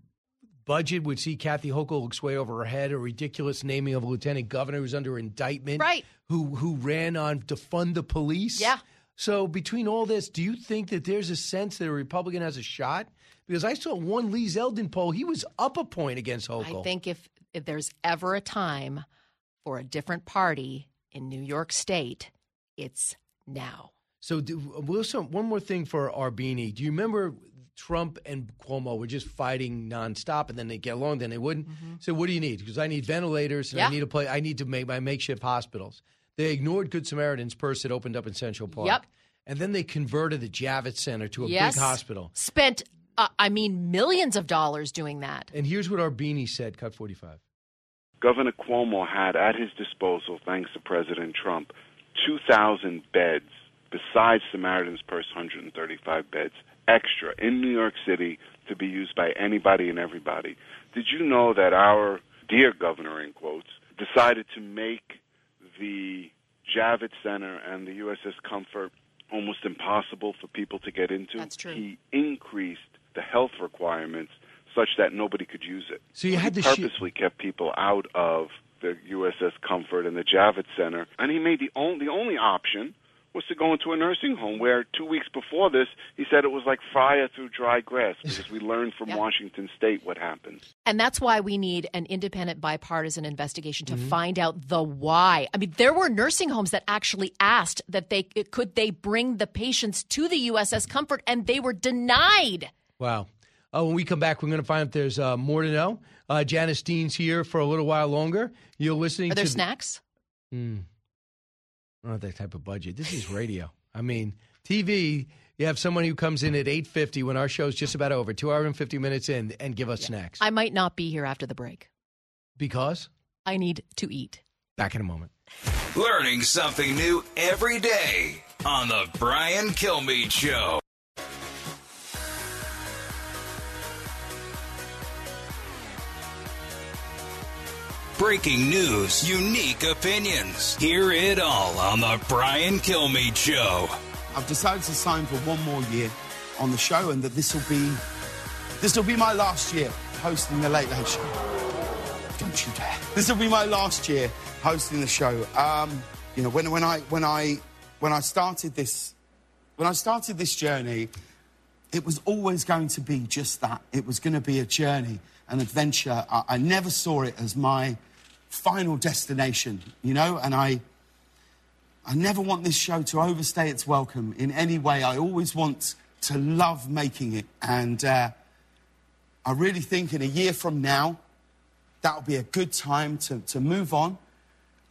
budget would see Kathy Hochul looks way over her head, a ridiculous naming of a lieutenant governor who's under indictment, right? Who who ran on to fund the police? Yeah. So between all this, do you think that there's a sense that a Republican has a shot? Because I saw one Lee Zeldin poll; he was up a point against Hochul. I think if if there's ever a time for a different party in New York State, it's now. So, do, Wilson, one more thing for Arbeeny. Do you remember Trump and Cuomo were just fighting nonstop, and then they get along, then they wouldn't? So, what do you need? Because I need ventilators, and I need to play. I need to make my makeshift hospitals. They ignored Good Samaritan's purse that opened up in Central Park. Yep. And then they converted the Javits Center to a yes. big hospital. Spent, uh, I mean, millions of dollars doing that. And here's what Arbeeny said. Cut forty-five. Governor Cuomo had at his disposal, thanks to President Trump, 2,000 beds besides Samaritan's Purse 135 beds extra in New York City to be used by anybody and everybody. Did you know that our dear governor, in quotes, decided to make the Javits Center and the USS Comfort almost impossible for people to get into? That's true. He increased the health requirements such that nobody could use it. So you had he to shi- purposely kept people out of the USS Comfort and the Javits Center, and he made the only the only option was to go into a nursing home. Where two weeks before this, he said it was like fire through dry grass because we learned from Washington State what happened. And that's why we need an independent bipartisan investigation Mm-hmm. to find out the why. I mean, there were nursing homes that actually asked that they could they bring the patients to the USS Comfort and they were denied. Wow. Uh, when we come back, we're going to find if there's uh, more to know. Uh, Janice Dean's here for a little while longer. You're listening Are there to. snacks? Hmm. I don't have that type of budget. This is radio. I mean, TV. You have someone who comes in at eight fifty when our show's just about over, two hour and fifty minutes in, and give us snacks I might not be here after the break. because. I need to eat. Back in a moment. Learning something new every day on the Brian Kilmeade Show. Breaking news, unique opinions. Hear it all on the Brian Kilmeade Show. I've decided to sign for one more year on the show, and that this will be this will be my last year hosting the Late Late Show. Don't you dare! This will be my last year hosting the show. Um, you know, when when I when I when I started this when I started this journey, it was always going to be just that. It was going to be a journey, an adventure. I, I never saw it as my final destination, you know, and I. I never want this show to overstay its welcome in any way. I always want to love making it. And uh, I really think in a year from now, that'll be a good time to, to move on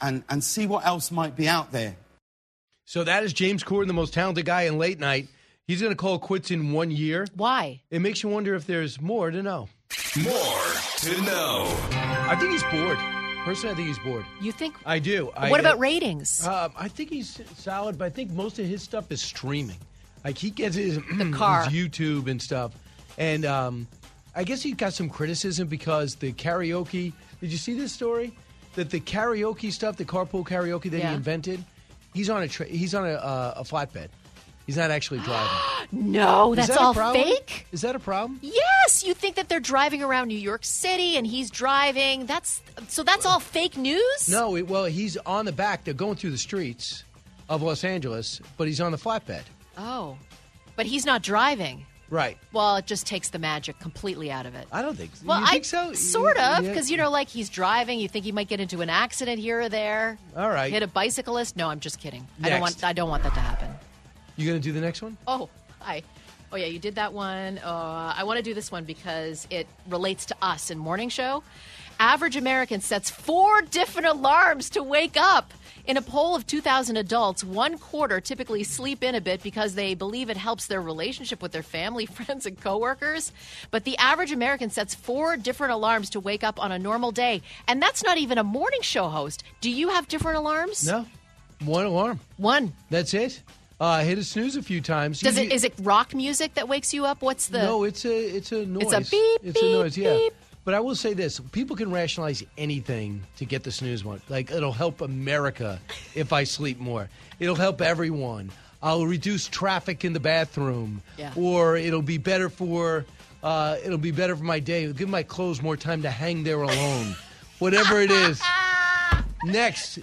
and, and see what else might be out there. So that is James Corden, the most talented guy in late night. He's going to call quits in one year. Why? It makes you wonder if there's more to know. More to know. I think he's bored. Personally, I think he's bored. You think? I do. I, what about ratings? Uh, I think he's solid, but I think most of his stuff is streaming. Like he gets his, car. his YouTube and stuff, and um, I guess he got some criticism because the karaoke. Did you see this story? That the karaoke stuff, the carpool karaoke that Yeah. he invented, he's on a tra- he's on a, uh, a flatbed. He's not actually driving. no, that's that all problem? fake. Is that a problem? Yes, you think that they're driving around New York City and he's driving. That's so that's all fake news? No, it, well, he's on the back. They're going through the streets of Los Angeles, but he's on the flatbed. Oh. But he's not driving. Right. Well, it just takes the magic completely out of it. I don't think. Well, I think so? sort of Yeah. because you know, like he's driving. You think he might get into an accident here or there. All right. Hit a bicyclist? No, I'm just kidding. I don't want. I don't want that to happen. You going to do the next one? Oh, hi. Oh yeah, you did that one. Uh, I want to do this one because it relates to us in morning show. Average American sets four different alarms to wake up. In a poll of 2,000 adults, one quarter typically sleep in a bit because they believe it helps their relationship with their family, friends, and coworkers. But the average American sets four different alarms to wake up on a normal day, and that's not even a morning show host. Do you have different alarms? No, one alarm. One. That's it. Uh, hit a snooze a few times. Does You- it? Is it rock music that wakes you up? What's the? No, it's a it's a noise. It's a beep, It's a noise. Yeah. beep. But I will say this: people can rationalize anything to get the snooze one. Like it'll help America if I sleep more. It'll help everyone. I'll reduce traffic in the bathroom. Yeah. Or it'll be better for uh, it'll be better for my day. It'll give my clothes more time to hang there alone. Whatever it is. Next,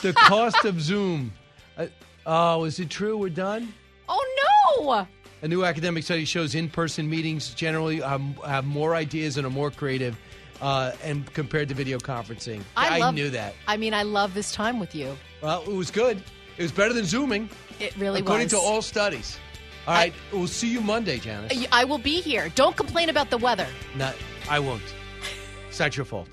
the cost of Zoom. Uh, oh, is it true? We're done. Oh no! A new academic study shows in person meetings generally um, have more ideas and are more creative. uh, and compared to video conferencing. I, I love, knew that. I mean, I love this time with you. Well, it was good. It was better than Zooming. It really according was. According to all studies. All right, we'll see you Monday, Janice. I- I will be here. Don't complain about the weather. Not, I won't. It's not your fault.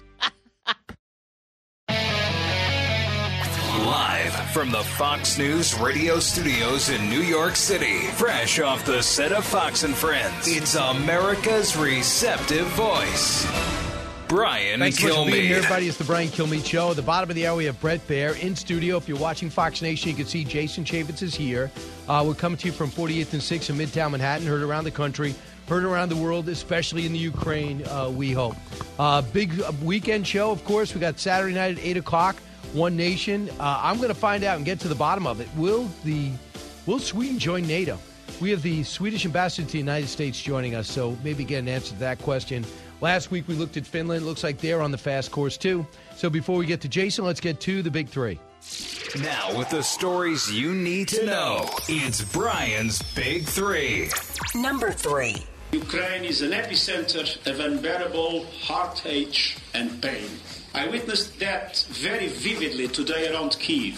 Live from the Fox News radio studios in New York City, fresh off the set of Fox and Friends, it's America's receptive voice. Brian Thanks much for being here, everybody. It's the Brian Kilmeade Show. At the bottom of the hour, we have Bret Baier in studio. If you're watching Fox Nation, you can see Jason Chaffetz is here. Uh, we're coming to you from 48th and 6th in Midtown Manhattan. Heard around the country, heard around the world, especially in the Ukraine, uh, we hope. Uh, big weekend show, of course. We got Saturday night at 8 o'clock, One Nation. Uh, I'm going to find out and get to the bottom of it. Will the Will Sweden join NATO? We have the Swedish ambassador to the United States joining us, so maybe get an answer to that question. Last week we looked at Finland. Looks like they're on the fast course too. So before we get to Jason, let's get to the big three. Now, with the stories you need to know, it's Brian's Big Three. Number three. Ukraine is an epicenter of unbearable heartache and pain. I witnessed that very vividly today around Kiev.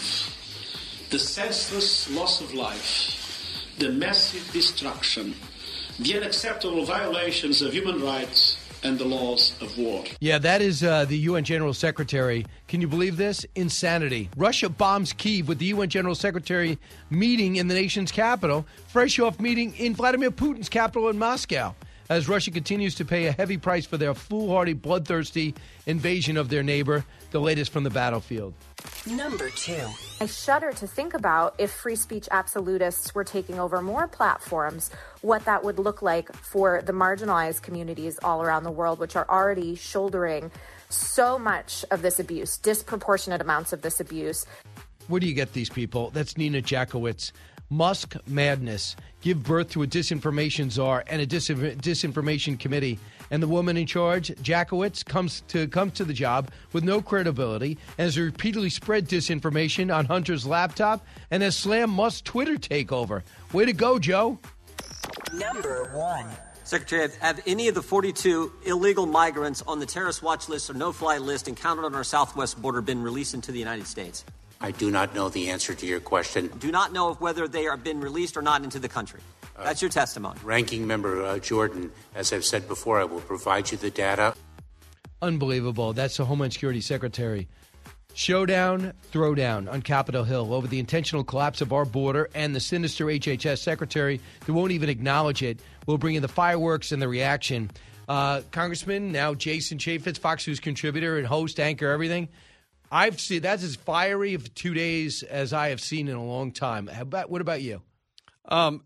The senseless loss of life, the massive destruction, the unacceptable violations of human rights and the laws of war. Yeah, that is uh, the UN General Secretary. Can you believe this? Insanity. Russia bombs Kiev with the UN General Secretary meeting in the nation's capital, fresh off meeting in Vladimir Putin's capital in Moscow, as Russia continues to pay a heavy price for their foolhardy, bloodthirsty invasion of their neighbor, the latest from the battlefield. Number two. I shudder to think about if free speech absolutists were taking over more platforms, what that would look like for the marginalized communities all around the world, which are already shouldering so much of this abuse, disproportionate amounts of this abuse. Where do you get these people? That's Nina Jankowicz. Musk madness give birth to a disinformation czar and a dis- disinformation committee. And the woman in charge, Jankowicz, comes to comes to the job with no credibility and has repeatedly spread disinformation on Hunter's laptop and has slammed Musk's Twitter takeover. Way to go, Joe! Number one. Secretary, have, have any of the 42 illegal migrants on the terrorist watch list or no fly list encountered on our southwest border been released into the United States? I do not know the answer to your question. Do not know if whether they have been released or not into the country. That's your testimony. Ranking Member uh, Jordan, as I've said before, I will provide you the data. Unbelievable. That's the Homeland Security Secretary. Showdown, throwdown on Capitol Hill over the intentional collapse of our border and the sinister HHS secretary who won't even acknowledge it. We'll bring in the fireworks and the reaction. Uh, Congressman, now Jason Chaffetz, Fox News contributor and host, anchor, everything. I've seen that's as fiery of two days as I have seen in a long time. How about, what about you? Um,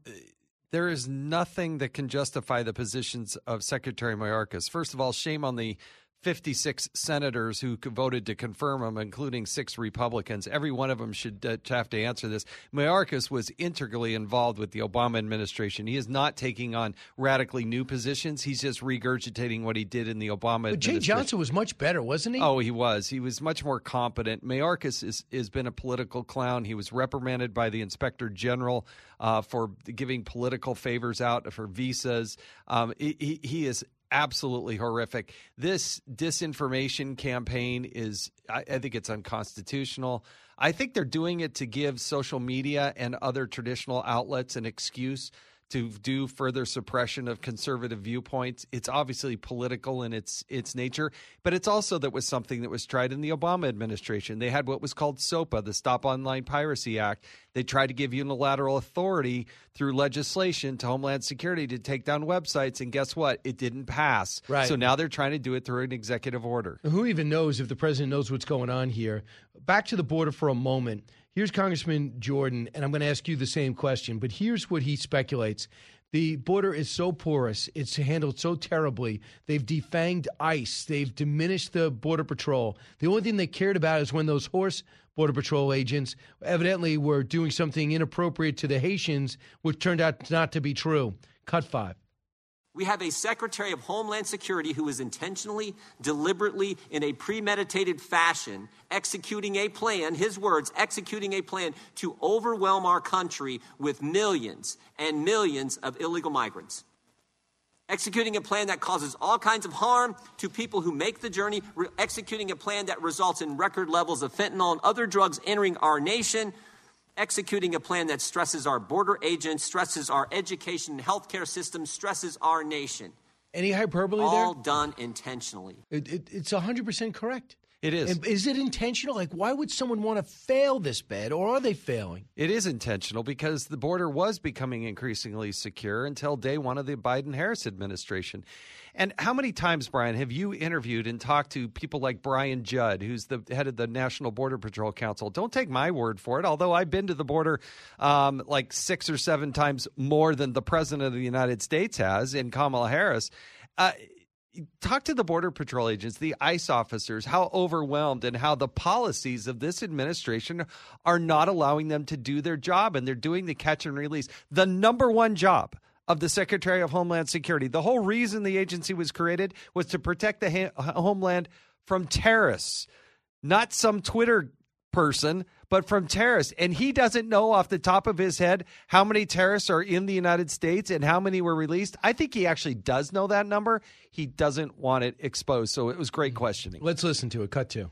there is nothing that can justify the positions of Secretary Mayorkas. First of all, shame on the 56 senators who voted to confirm him, including six Republicans. Every one of them should uh, have to answer this. Mayorkas was integrally involved with the Obama administration. He is not taking on radically new positions. He's just regurgitating what he did in the Obama administration. Jeh. Johnson was much better, wasn't he? Oh, he was. He was much more competent. Mayorkas is, has been a political clown. He was reprimanded by the inspector general uh, for giving political favors out for visas. Um, he- he is absolutely horrific. This disinformation campaign is, I, I think it's unconstitutional. I think they're doing it to give social media and other traditional outlets an excuse to do further suppression of conservative viewpoints. It's obviously political in its its nature, but it's also that was something that was tried in the Obama administration. They had what was called SOPA, the Stop Online Piracy Act. They tried to give unilateral authority through legislation to Homeland Security to take down websites, and guess what? It didn't pass. Right. So now they're trying to do it through an executive order. Who even knows if the president knows what's going on here? Back to the border for a moment. Here's Congressman Jordan, and I'm going to ask you the same question, but here's what he speculates. The border is so porous, it's handled so terribly. They've defanged ICE, they've diminished the Border Patrol. The only thing they cared about is when those horse Border Patrol agents evidently were doing something inappropriate to the Haitians, which turned out not to be true. Cut five. We have a Secretary of Homeland Security who is intentionally, deliberately, in a premeditated fashion, executing a plan, his words, executing a plan to overwhelm our country with millions and millions of illegal migrants. executing a plan that causes all kinds of harm to people who make the journey, re- executing a plan that results in record levels of fentanyl and other drugs entering our nation, executing a plan that stresses our border agents, stresses our education and healthcare system, stresses our nation. Any hyperbole all there? done intentionally. It, it, it's 100% correct. It is. Is it intentional? Like, why would someone want to fail this bad, or are they failing? It is intentional because the border was becoming increasingly secure until day one of the Biden Harris administration. And how many times, Brian, have you interviewed and talked to people like Brandon Judd, who's the head of the National Border Patrol Council? Don't take my word for it, although I've been to the border um, like six or seven times more than the president of the United States has in Kamala Harris. Uh, talk to the border patrol agents, the ICE officers, how overwhelmed and how the policies of this administration are not allowing them to do their job and they're doing the catch and release. The number one job of the Secretary of Homeland Security. The whole reason the agency was created was to protect the ha- homeland from terrorists, not some Twitter person, but from terrorists. And he doesn't know off the top of his head how many terrorists are in the United States and how many were released. I think he actually does know that number. He doesn't want it exposed. So it was great questioning. Let's listen to it. Cut to.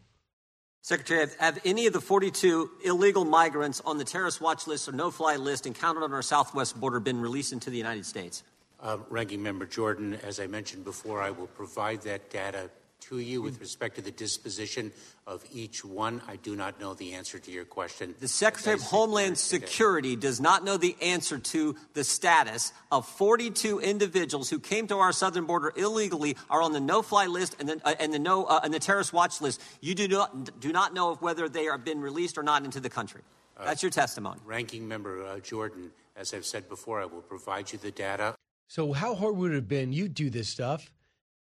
Secretary, have, have any of the 42 illegal migrants on the terrorist watch list or no fly list encountered on our southwest border been released into the United States? Uh, Ranking Member Jordan, as I mentioned before, I will provide that data to you with respect to the disposition of each one. I do not know the answer to your question. The Secretary of Homeland Security does not know the answer to the status of 42 individuals who came to our southern border illegally, are on the no-fly list and the, uh, and the no uh, and the terrorist watch list. You do not do not know whether they have been released or not into the country. That's your testimony. Ranking Member uh, Jordan, as I've said before, I will provide you the data. So, how hard would it have been? You do this stuff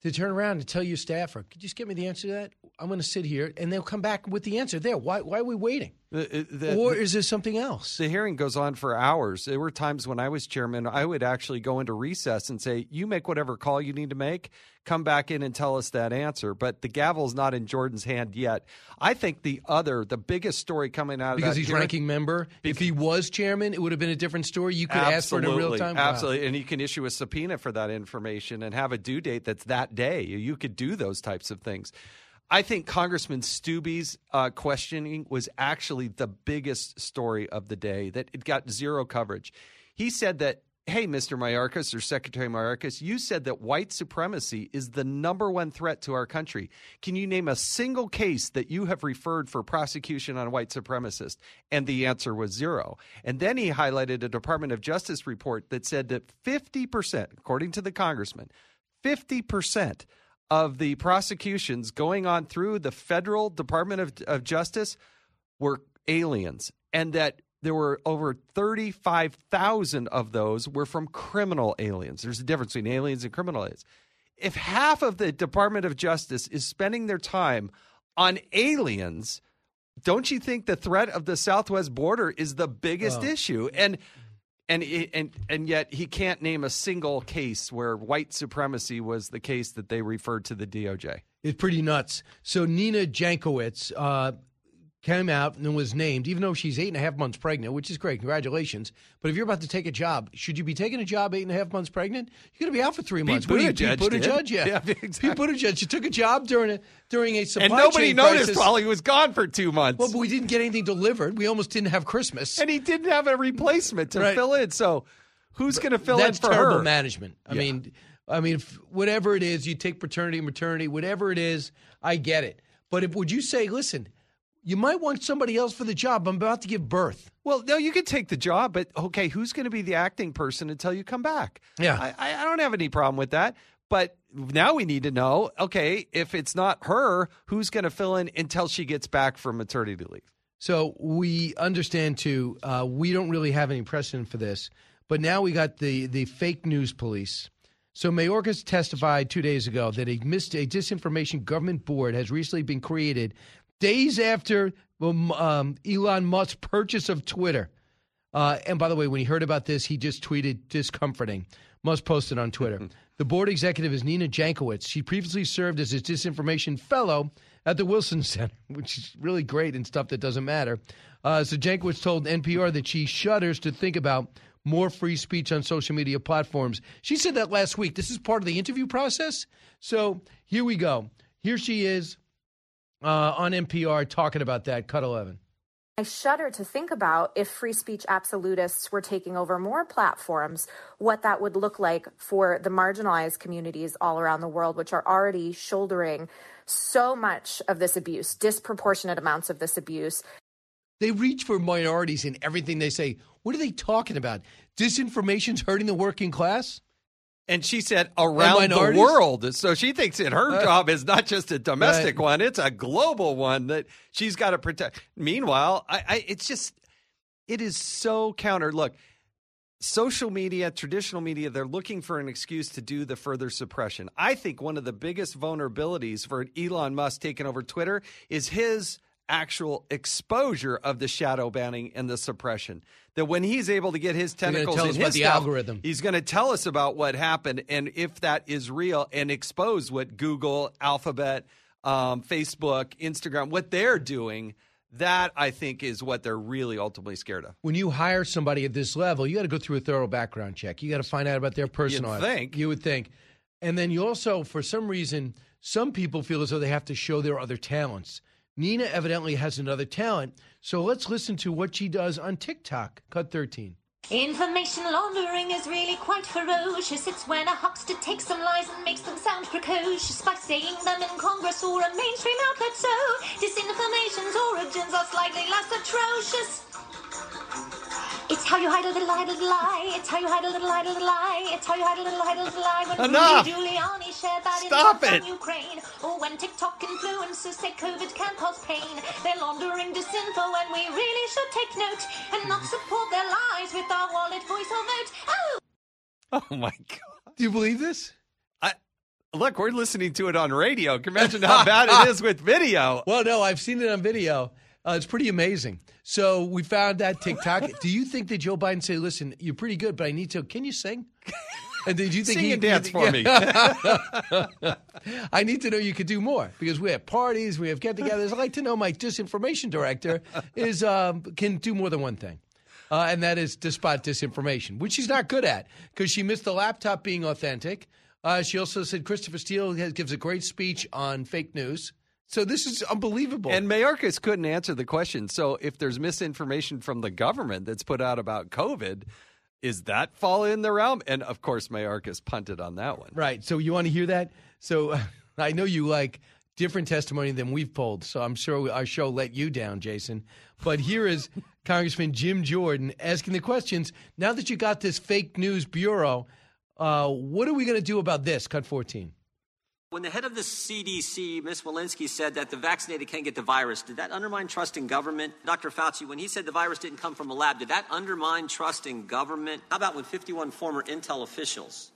to turn around and tell your staffer, could you just get me the answer to that? I'm going to sit here, and they'll come back with the answer there. Why, why are we waiting? The, the, or is there something else? The hearing goes on for hours. There were times when I was chairman, I would actually go into recess and say, You make whatever call you need to make, come back in and tell us that answer. But the gavel's not in Jordan's hand yet. I think the other, the biggest story coming out of because he's hearing- ranking member. if he was chairman, it would have been a different story. You could ask for it in real time. Wow. Absolutely. And you can issue a subpoena for that information and have a due date that's that day. You could do those types of things. I think Congressman Steube's uh, questioning was actually the biggest story of the day, that it got zero coverage. He said that, hey, Mr. Mayorkas or Secretary Mayorkas, you said that white supremacy is the number one threat to our country. Can you name a single case that you have referred for prosecution on white supremacists? And the answer was zero. And then he highlighted a Department of Justice report that said that 50%, according to the congressman, 50% of the prosecutions going on through the federal Department of, of Justice were aliens, and that there were over 35,000 of those were from criminal aliens. There's a difference between aliens and criminal aliens. If half of the Department of Justice is spending their time on aliens, don't you think the threat of the southwest border is the biggest Well- issue? And and and and yet he can't name a single case where white supremacy was the case that they referred to the DOJ. It's pretty nuts. So Nina Jankowicz uh, came out and was named, even though she's eight and a half months pregnant, which is great. Congratulations. But if you're about to take a job, should you be taking a job eight and a half months pregnant? You're going to be out for three months. Pete What do you- Buttigieg Pete did. Buttigieg, yeah. Yeah, Pete Buttigieg. She took a job during a during a supply and nobody noticed crisis. while he was gone for two months. Well, but we didn't get anything delivered. We almost didn't have Christmas. and he didn't have a replacement to Right. fill in. So who's going to fill That's in for terrible her? management. I Yeah. mean, I mean, whatever it is, you take paternity, maternity, whatever it is, I get it. But if would you say, listen, you might want somebody else for the job. I'm about to give birth. Well, no, you could take the job, but okay, who's going to be the acting person until you come back? Yeah. I, I I don't have any problem with that. But now we need to know, okay, if it's not her, who's going to fill in until she gets back from maternity leave? So we understand too. Uh, we don't really have any precedent for this, but now we got the the fake news police. So Mayorkas testified two days ago that a, mis- a disinformation government board has recently been created days after um, um, Elon Musk's purchase of Twitter. Uh, and by the way, when he heard about this, he just tweeted discomforting. Musk posted on Twitter. the board executive is Nina Jankowicz. She previously served as a disinformation fellow at the Wilson Center, which is really great and stuff that doesn't matter. Uh, so Jankowicz told NPR that she shudders to think about more free speech on social media platforms. She said that last week. This is part of the interview process. So here we go. Here she is uh, on NPR talking about that. Cut 11. I shudder to think about if free speech absolutists were taking over more platforms, what that would look like for the marginalized communities all around the world, which are already shouldering so much of this abuse, disproportionate amounts of this abuse. They reach for minorities in everything they say. What are they talking about? Disinformation's hurting the working class? And she said around the world. So she thinks that her Uh, job is not just a domestic right. one, it's a global one that she's got to protect. Meanwhile, I, I it's just it is so counter. Look, social media, traditional media, they're looking for an excuse to do the further suppression. I think one of the biggest vulnerabilities for Elon Musk taking over Twitter is his actual exposure of the shadow banning and the suppression. That when he's able to get his tentacles in his the stuff, algorithm. He's going to tell us about what happened and if that is real and expose what Google, Alphabet, um, Facebook, Instagram, what they're doing. That I think is what they're really ultimately scared of. When you hire somebody at this level, you got to go through a thorough background check. You got to find out about their personal life. think. You would think. And then you also, for some reason, some people feel as though they have to show their other talents. Nina evidently has another talent. So let's listen to what she does on TikTok. Cut 13. Information laundering is really quite ferocious. It's when a huckster takes some lies and makes them sound precocious by saying them in Congress or a mainstream outlet. So disinformation's origins are slightly less atrocious. It's how you hide a little lie, little lie. It's how you hide a little lie, little lie. It's how you hide a little lie, little lie. When Enough. Rudy Giuliani shared that Stop it. from Ukraine, or when TikTok influencers say COVID can cause pain, they're laundering disinfo, and we really should take note and not support their lies with our wallet, voice, or vote. Oh. Oh my god! Do you believe this? I look. We're listening to it on radio. Can you imagine how bad it is with video. Well, no, I've seen it on video. Uh, it's pretty amazing. So we found that TikTok. Do you think that Joe Biden say, "Listen, you're pretty good, but I need to"? Can you sing? And did you think Sing he and dance for me. I need to know you could do more because we have parties, we have get-togethers. I'd like to know my disinformation director is um, can do more than one thing. Uh, and that is to spot disinformation, which she's not good at because she missed the laptop being authentic. Uh, she also said Christopher Steele has, gives a great speech on fake news. So this is unbelievable. And Mayorkas couldn't answer the question. So if there's misinformation from the government that's put out about COVID, is that fall in the realm? And of course, Mayorkas punted on that one. Right. So you want to hear that? So I know you like different testimony than we've pulled. So I'm sure our show let you down, Jason. But here is Congressman Jim Jordan asking the questions. Now that you got this fake news bureau, uh, what are we going to do about this? Cut 14. When the head of the CDC, Ms. Walensky, said that the vaccinated can't get the virus, did that undermine trust in government? Dr. Fauci, when he said the virus didn't come from a lab, did that undermine trust in government? How about when 51 former Intel officials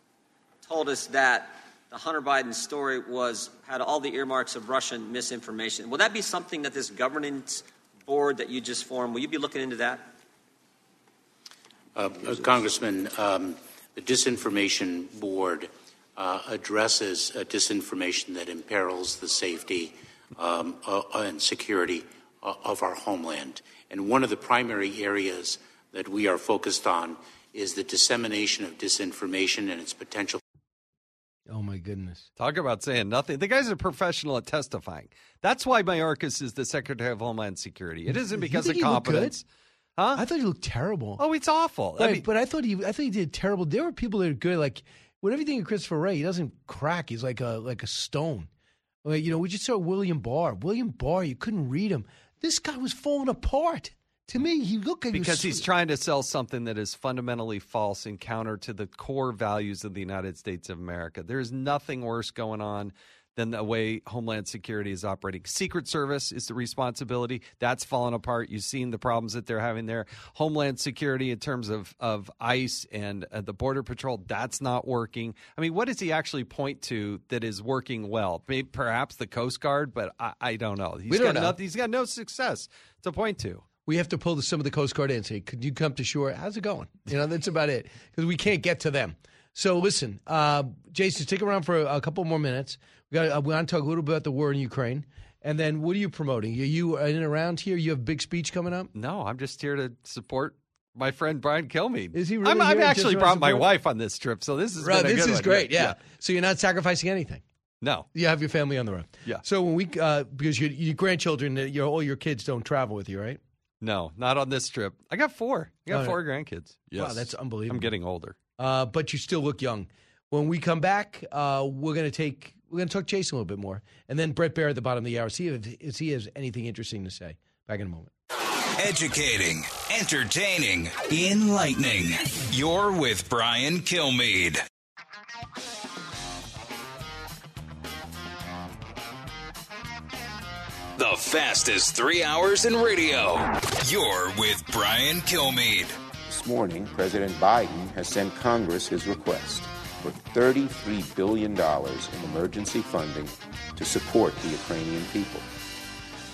told us that the Hunter Biden story was had all the earmarks of Russian misinformation? Will that be something that this governance board that you just formed, will you be looking into that? Uh, uh, Congressman, um, the Disinformation Board uh, addresses uh, disinformation that imperils the safety um, uh, and security uh, of our homeland. And one of the primary areas that we are focused on is the dissemination of disinformation and its potential. Oh, my goodness. Talk about saying nothing. The guy's a professional at testifying. That's why Mayorkas is the Secretary of Homeland Security. It isn't You because think of he looked good? competence. Huh? I thought he looked terrible. Oh, it's awful. Right, I mean, but I thought he, I thought he did terrible. There were people that are good. Like with everything in Christopher Wray, he doesn't crack. He's like a like a stone. Like, you know, we just saw William Barr. William Barr, you couldn't read him. This guy was falling apart. To me, he looked like he was because he's trying to sell something that is fundamentally false and counter to the core values of the United States of America. There's nothing worse going on than the way Homeland Security is operating. Secret Service is the responsibility. That's fallen apart. You've seen the problems that they're having there. Homeland Security, in terms of, of ICE and uh, the Border Patrol, that's not working. I mean, what does he actually point to that is working well? Maybe, perhaps the Coast Guard, but I, I don't know. He's We don't got know. nothing- he's got no success to point to. We have to pull some of the Coast Guard in and say, could you come to shore? How's it going? You know, that's about it because we can't get to them. So listen, uh, Jason, stick around for a couple more minutes. We got. Uh, we want to talk a little bit about the war in Ukraine, and then what are you promoting? Are you in and around here? You have a big speech coming up. No, I'm just here to support My friend Brian Kilmeade. Is he really I'm, I've actually brought my wife on this trip, so this is Right, this is one. great. Yeah. So you're not sacrificing anything. No. You have your family on the road. Yeah. So when we, uh, because your, your grandchildren, uh, your all your kids don't travel with you, right? No, not on this trip. I got four. I got Oh, four grandkids. Wow, that's unbelievable. I'm getting older. Uh, but you still look young. When we come back, uh, we're going to take we're going to talk Jason a little bit more, and then Bret Baier at the bottom of the hour. See if, if he has anything interesting to say. Back in a moment. Educating, entertaining, enlightening. You're with Brian Kilmeade. The fastest three hours in radio. You're with Brian Kilmeade. This morning, President Biden has sent Congress his request for $33 billion in emergency funding to support the Ukrainian people.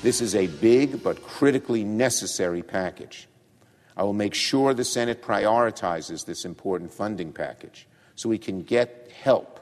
This is a big but critically necessary package. I will make sure the Senate prioritizes this important funding package so we can get help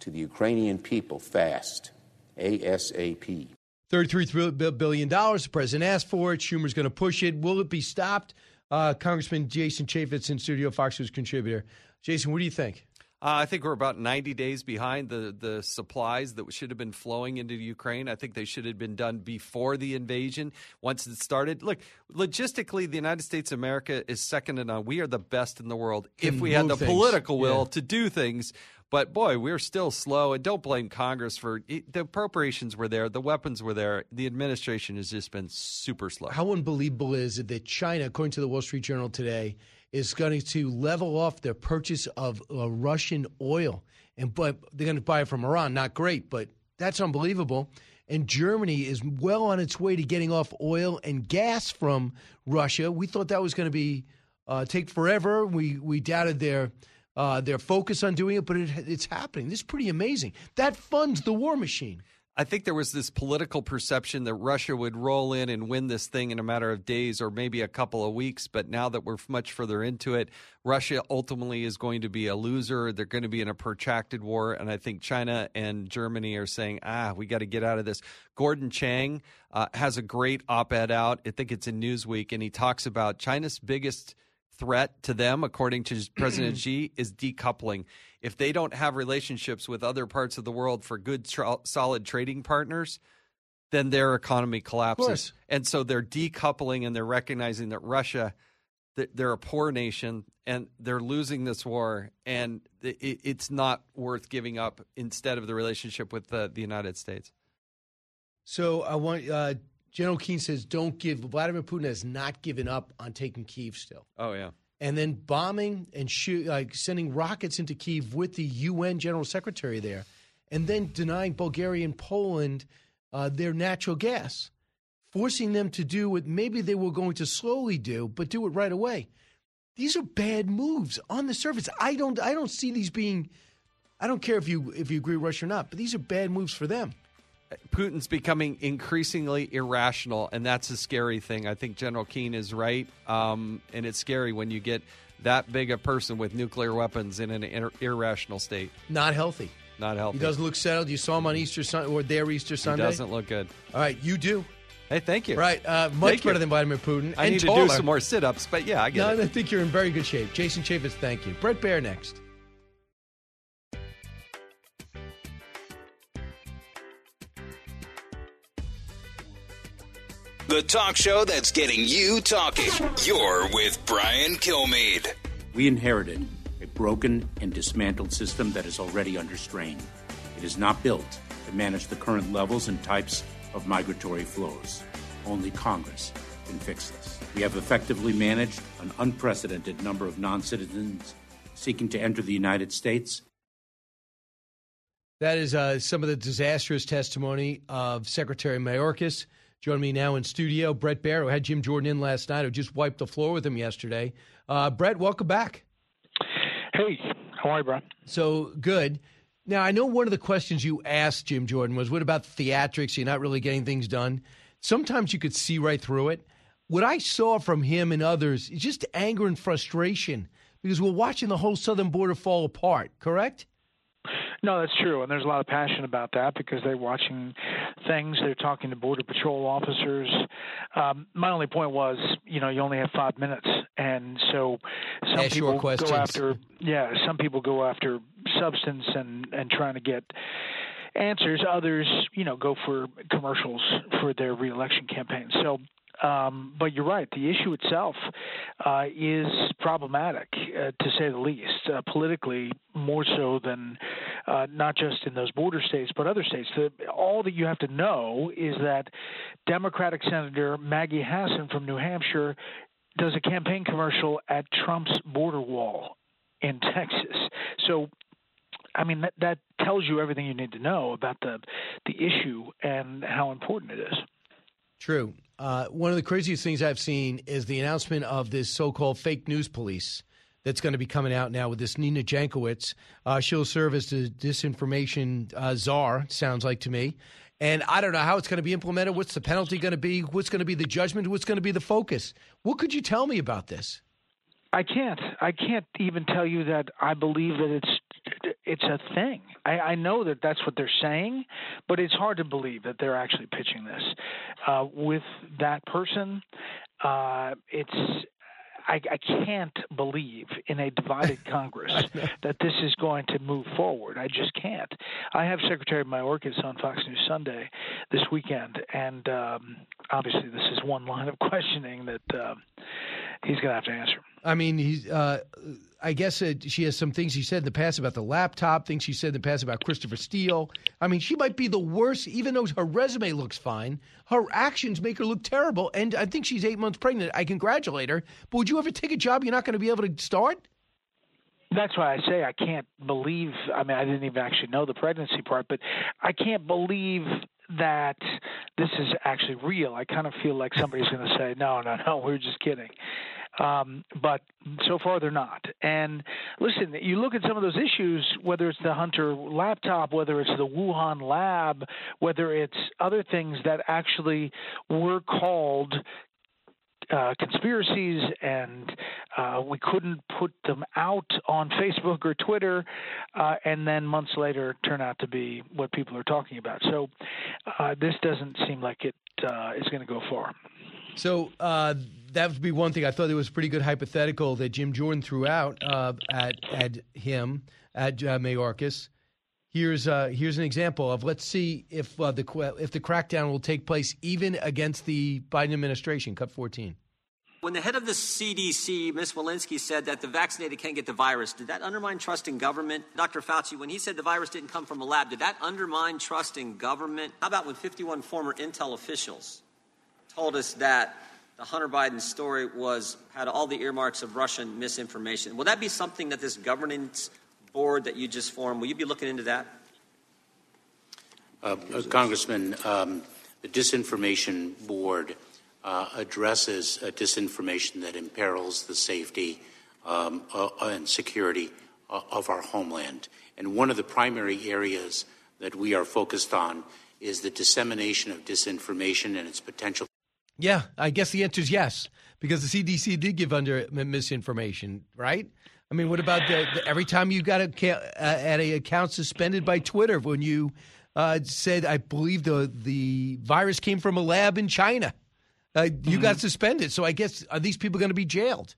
to the Ukrainian people fast. ASAP. $33 billion. The president asked for it. Schumer's going to push it. Will it be stopped? Uh, Congressman Jason Chaffetz in studio, Fox News contributor. Jason, what do you think? Uh, I think we're about 90 days behind the, the supplies that should have been flowing into Ukraine. I think they should have been done before the invasion. Once it started, look, logistically, the United States of America is second to none. We are the best in the world if we had the things. political will Yeah. to do things. But boy, we're still slow. And don't blame Congress for the appropriations were there, the weapons were there. The administration has just been super slow. How unbelievable is it that China, according to the Wall Street Journal today, is going to level off their purchase of uh, Russian oil, and but they're going to buy it from Iran. Not great, but that's unbelievable. And Germany is well on its way to getting off oil and gas from Russia. We thought that was going to be uh, take forever. We we doubted their uh, their focus on doing it, but it, it's happening. This is pretty amazing. That funds the war machine. I think there was this political perception that Russia would roll in and win this thing in a matter of days or maybe a couple of weeks. But now that we're much further into it, Russia ultimately is going to be a loser. They're going to be in a protracted war. And I think China and Germany are saying, ah, we got to get out of this. Gordon Chang uh, has a great op ed out. I think it's in Newsweek. And he talks about China's biggest threat to them, according to President Xi, is decoupling. If they don't have relationships with other parts of the world for good, solid trading partners, then their economy collapses. And so they're decoupling and they're recognizing that Russia, that they're a poor nation and they're losing this war, and it, it's not worth giving up instead of the relationship with the, the United States. So I want uh, General Keane says, "Don't give." Vladimir Putin has not given up on taking Kiev still, Oh, yeah. And then bombing and shoot, like sending rockets into Kiev with the UN General Secretary there, and then denying Bulgaria and Poland uh, their natural gas, forcing them to do what maybe they were going to slowly do, but do it right away. These are bad moves on the surface. I don't. I don't see these being. I don't care if you if you agree with Russia or not, but these are bad moves for them. Putin's becoming increasingly irrational, and that's a scary thing. I think General Keane is right, um, and it's scary when you get that big a person with nuclear weapons in an ir- irrational state. Not healthy. Not healthy. He doesn't look settled. You saw him on Easter Sunday or their Easter Sunday. He doesn't look good. All right, you do. Hey, thank you. Right, uh, much Thank you. better than Vladimir Putin. I and need taller. to do some more sit-ups, but yeah, I get No, it. I think you're in very good shape. Jason Chaffetz, thank you. Bret Baier next. The talk show that's getting you talking. You're with Brian Kilmeade. We inherited a broken and dismantled system that is already under strain. It is not built to manage the current levels and types of migratory flows. Only Congress can fix this. We have effectively managed an unprecedented number of non citizens seeking to enter the United States That is uh, some of the disastrous testimony of Secretary Mayorkas. Joining me now in studio, Bret Baier, who had Jim Jordan in last night, who just wiped the floor with him yesterday. Uh, Bret, welcome back. Hey, how are you, Bret? So good. Now, I know one of the questions you asked Jim Jordan was, what about theatrics? You're not really getting things done. Sometimes you could see right through it. What I saw from him and others is just anger and frustration because we're watching the whole southern border fall apart, correct? No, that's true, and there's a lot of passion about that because they're watching things. They're talking to border patrol officers. Um, my only point was, you know, you only have five minutes, and so some Ask people go after yeah, some people go after substance and and trying to get answers. Others, you know, go for commercials for their reelection campaign. So. Um, but you're right. The issue itself uh, is problematic, uh, to say the least, uh, politically more so than uh, not just in those border states, but other states. The, all that you have to know is that Democratic Senator Maggie Hassan from New Hampshire does a campaign commercial at Trump's border wall in Texas. So I mean that that tells you everything you need to know about the the issue and how important it is. True. Uh, one of the craziest things I've seen is the announcement of this so-called fake news police that's going to be coming out now with this Nina Jankowicz. Uh, she'll serve as the disinformation uh, czar. Sounds like to me. And I don't know how it's going to be implemented. What's the penalty going to be? What's going to be the judgment? What's going to be the focus? What could you tell me about this? I can't. I can't even tell you that I believe that it's it's a thing. I, I know that that's what they're saying, but it's hard to believe that they're actually pitching this uh, with that person. Uh, it's I, I can't believe in a divided Congress that this is going to move forward. I just can't. I have Secretary Mayorkas on Fox News Sunday this weekend, and um, obviously this is one line of questioning that uh, he's going to have to answer. I mean, he's. Uh, I guess uh, she has some things she said in the past about the laptop. Things she said in the past about Christopher Steele. I mean, she might be the worst, even though her resume looks fine. Her actions make her look terrible, and I think she's eight months pregnant. I congratulate her. But would you ever take a job you're not going to be able to start? That's why I say I can't believe. I mean, I didn't even actually know the pregnancy part, but I can't believe that this is actually real. I kind of feel like somebody's going to say, "No, no, no, we're just kidding." Um, but so far they're not. And listen, you look at some of those issues, whether it's the Hunter laptop, whether it's the Wuhan lab, whether it's other things that actually were called uh, conspiracies and uh, we couldn't put them out on Facebook or Twitter, uh, and then months later turn out to be what people are talking about. So uh, this doesn't seem like it uh, is going to go far. So that would be one thing. I thought it was pretty good hypothetical that Jim Jordan threw out at at him at uh, Mayorkas. Here's uh, here's an example of let's see if uh, the if the crackdown will take place even against the Biden administration. Cut 14. When the head of the CDC, Ms. Walensky, said that the vaccinated can't get the virus, did that undermine trust in government? Dr. Fauci, when he said the virus didn't come from a lab, did that undermine trust in government? How about when 51 former Intel officials told us that the Hunter Biden story was had all the earmarks of Russian misinformation? Will that be something that this governance board that you just formed, will you be looking into that? Uh, uh, Congressman, um, the disinformation board uh, addresses uh, disinformation that imperils the safety um, uh, and security uh, of our homeland. And one of the primary areas that we are focused on is the dissemination of disinformation and its potential. Yeah, I guess the answer is yes, because the CDC did give under misinformation, right? I mean, what about the, the every time you got a, uh, at a account suspended by Twitter when you uh, said, I believe the the virus came from a lab in China? Uh, you mm-hmm. got suspended. So I guess are these people going to be jailed?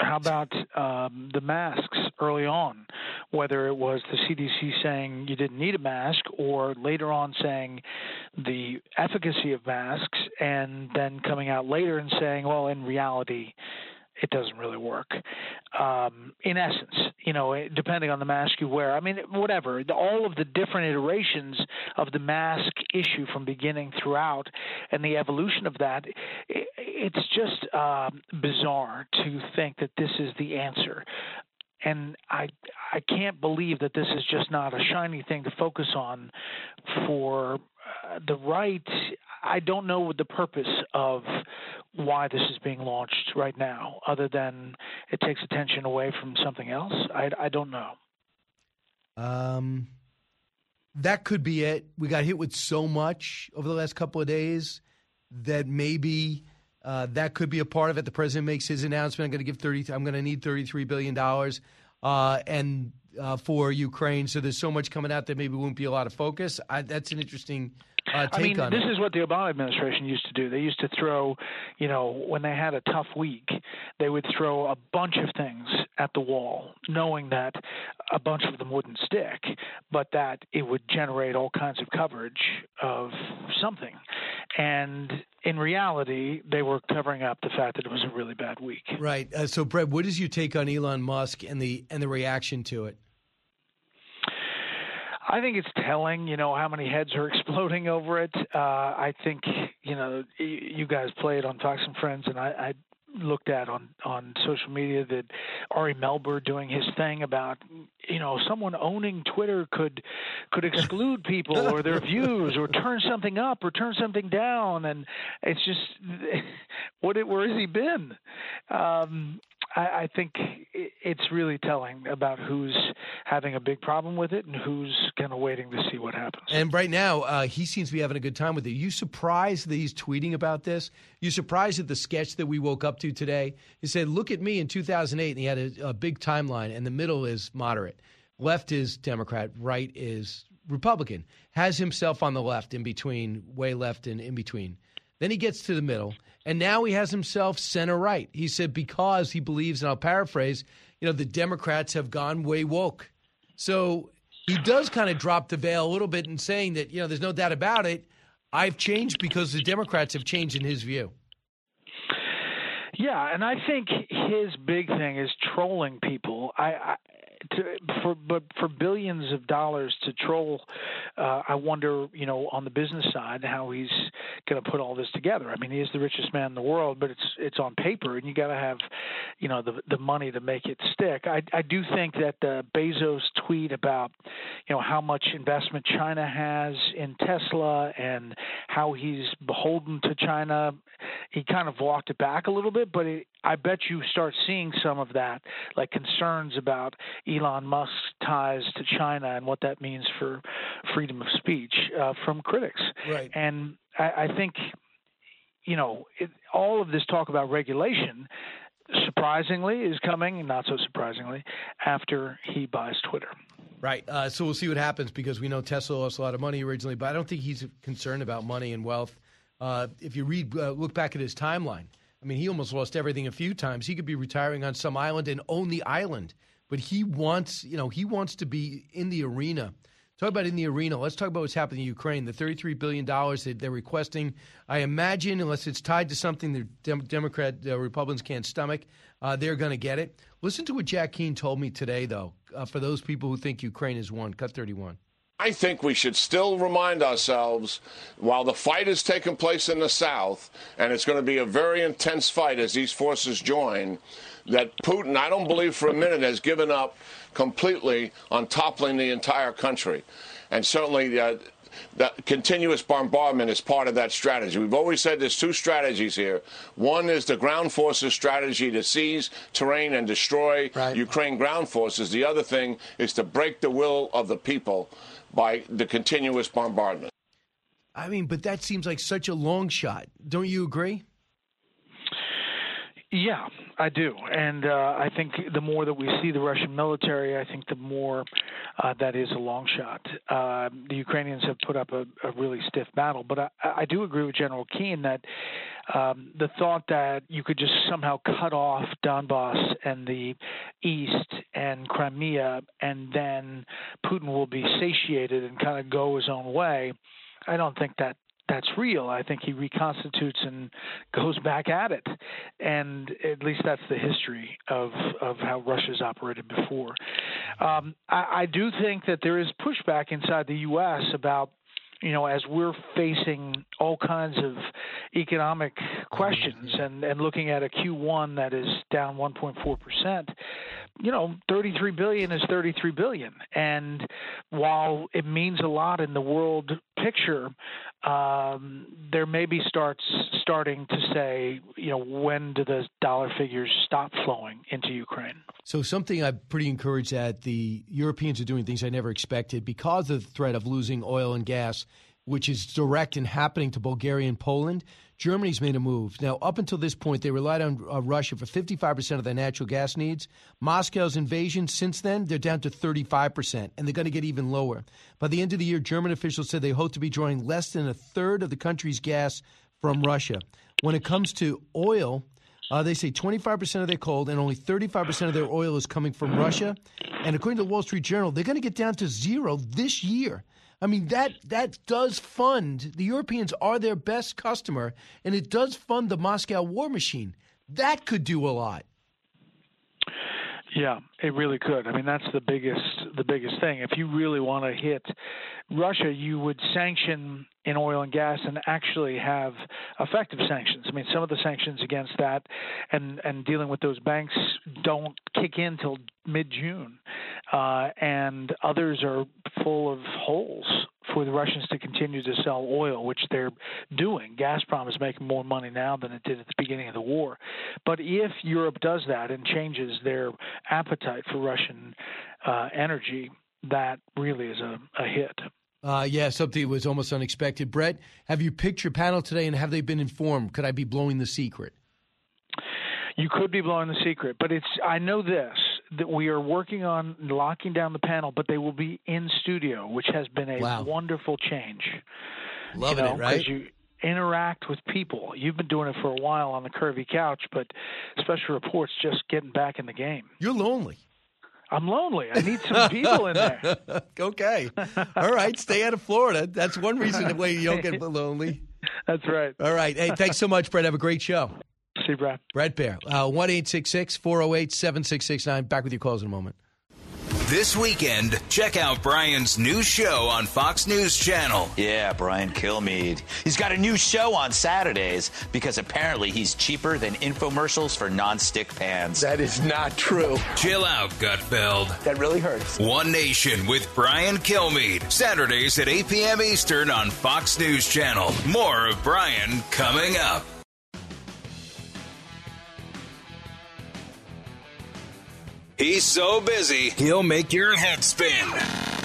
How about um, the masks early on? Whether it was the CDC saying you didn't need a mask, or later on saying the efficacy of masks, and then coming out later and saying, well, in reality, it doesn't really work. Um, in essence, you know, depending on the mask you wear. I mean, whatever. All of the different iterations of the mask issue from beginning throughout, and the evolution of that, it's just um, bizarre to think that this is the answer and I I can't believe that this is just not a shiny thing to focus on for uh, the right. I don't know the purpose of why this is being launched right now, other than it takes attention away from something else. I, I don't know. Um, that could be it. We got hit with so much over the last couple of days that maybe uh, that could be a part of it. The president makes his announcement. I'm going to give thirty. I'm going to need thirty-three billion dollars, uh, and uh, for Ukraine. So there's so much coming out that maybe won't be a lot of focus. I, that's an interesting uh, I mean, this it. is what the Obama administration used to do. They used to throw, you know, when they had a tough week, they would throw a bunch of things at the wall, knowing that a bunch of them wouldn't stick, but that it would generate all kinds of coverage of something. And in reality, they were covering up the fact that it was a really bad week. Right. Uh, so, Bret, what is your take on Elon Musk and the and the reaction to it? I think it's telling, you know, how many heads are exploding over it. Uh, I think, you know, you guys played on Fox and Friends, and I, I looked at on on social media that Ari Melber doing his thing about you know someone owning Twitter could could exclude people or their views or turn something up or turn something down and it's just what it, where has he been um I, I think it's really telling about who's having a big problem with it and who's kind of waiting to see what happens. And right now, uh, he seems to be having a good time with it. You surprised that he's tweeting about this? You surprised at the sketch that we woke up to today? He said, "Look at me in 2008," and he had a, a big timeline, and the middle is moderate, left is Democrat, right is Republican. Has himself on the left, in between, way left, and in between. Then he gets to the middle, and now he has himself center right. He said because he believes, and I'll paraphrase, you know, the Democrats have gone way woke. So he does kind of drop the veil a little bit in saying that, you know, there's no doubt about it. I've changed because the Democrats have changed in his view. Yeah, and I think his big thing is trolling people. I, I to, for but for billions of dollars to troll, uh, I wonder, you know, on the business side, how he's going to put all this together. I mean, he is the richest man in the world, but it's it's on paper, and you got to have, you know, the the money to make it stick. I I do think that the Bezos tweet about, you know, how much investment China has in Tesla and how he's beholden to China, he kind of walked it back a little bit, but it, I bet you start seeing some of that, like concerns about Elon Musk's ties to China and what that means for freedom of speech uh, from critics. Right. And I, I think, you know, it, all of this talk about regulation surprisingly is coming, not so surprisingly, after he buys Twitter. Right. Uh, so we'll see what happens because we know Tesla lost a lot of money originally, but I don't think he's concerned about money and wealth. Uh, if you read, uh, look back at his timeline, I mean, he almost lost everything a few times. He could be retiring on some island and own the island, but he wants, you know, he wants to be in the arena. Talk about in the arena. Let's talk about what's happening in Ukraine. The $33 billion that they're requesting, I imagine, unless it's tied to something the Dem- Democrat uh, Republicans can't stomach, uh, they're going to get it. Listen to what Jack Keane told me today, though, uh, for those people who think Ukraine has won. Cut 31. I think we should still remind ourselves while the fight is taking place in the South, and it's going to be a very intense fight as these forces join, that Putin, I don't believe for a minute, has given up completely on toppling the entire country. And certainly, uh, that continuous bombardment is part of that strategy. We've always said there's two strategies here. One is the ground forces strategy to seize terrain and destroy right. Ukraine ground forces. The other thing is to break the will of the people by the continuous bombardment. I mean, but that seems like such a long shot. Don't you agree? Yeah, I do, and uh, I think the more that we see the Russian military, I think the more uh, that is a long shot. Uh, the Ukrainians have put up a, a really stiff battle, but I, I do agree with General Keane that um, the thought that you could just somehow cut off Donbass and the east and Crimea, and then Putin will be satiated and kind of go his own way. I don't think that that's real. I think he reconstitutes and goes back at it, and at least that's the history of of how Russia's operated before. Um, I, I do think that there is pushback inside the U.S. about you know, as we're facing all kinds of economic questions and, and looking at a Q1 that is down 1.4 percent, you know, 33 billion is 33 billion, and while it means a lot in the world picture, um, there may be starts starting to say, you know, when do the dollar figures stop flowing into Ukraine? So something I'm pretty encouraged that the Europeans are doing things I never expected because of the threat of losing oil and gas, which is direct and happening to Bulgaria and Poland. Germany's made a move. Now, up until this point, they relied on uh, Russia for 55% of their natural gas needs. Moscow's invasion, since then, they're down to 35%, and they're going to get even lower. By the end of the year, German officials said they hope to be drawing less than a third of the country's gas from Russia. When it comes to oil, Uh, they say 25% of their coal and only 35% of their oil is coming from Russia. And according to the Wall Street Journal, they're going to get down to zero this year. I mean that that does fund the Europeans are their best customer, and it does fund the Moscow war machine. That could do a lot. Yeah, it really could. I mean, that's the biggest the biggest thing. If you really want to hit Russia, you would sanction in oil and gas and actually have effective sanctions. I mean, some of the sanctions against that and and dealing with those banks don't kick in till mid June, uh, and others are full of holes for the Russians to continue to sell oil, which they're doing. Gazprom is making more money now than it did at the beginning of the war. But if Europe does that and changes their appetite for Russian uh, energy, that really is a, a hit. Uh, yeah, something that was almost unexpected. Bret, have you picked your panel today and have they been informed? Could I be blowing the secret? You could be blowing the secret, but it's I know this that we are working on locking down the panel, but they will be in studio, which has been a Wow. wonderful change. Loving you know, it, right? you interact with people. You've been doing it for a while on the curvy couch, but special reports just getting back in the game. You're lonely. I'm lonely. I need some people in there. okay. All right. Stay out of Florida. That's one reason why you don't get lonely. That's right. All right. Hey, thanks so much, Bret. Have a great show. See you, Bret. Bret Baier. Uh, 1 408 7669. Back with your calls in a moment. This weekend, check out Brian's new show on Fox News Channel. Yeah, Brian Kilmeade. He's got a new show on Saturdays because apparently he's cheaper than infomercials for non-stick pans. That is not true. Chill out, Gutfeld. That really hurts. One Nation with Brian Kilmeade. Saturdays at 8 p.m. Eastern on Fox News Channel. More of Brian coming up. He's so busy, he'll make your head spin.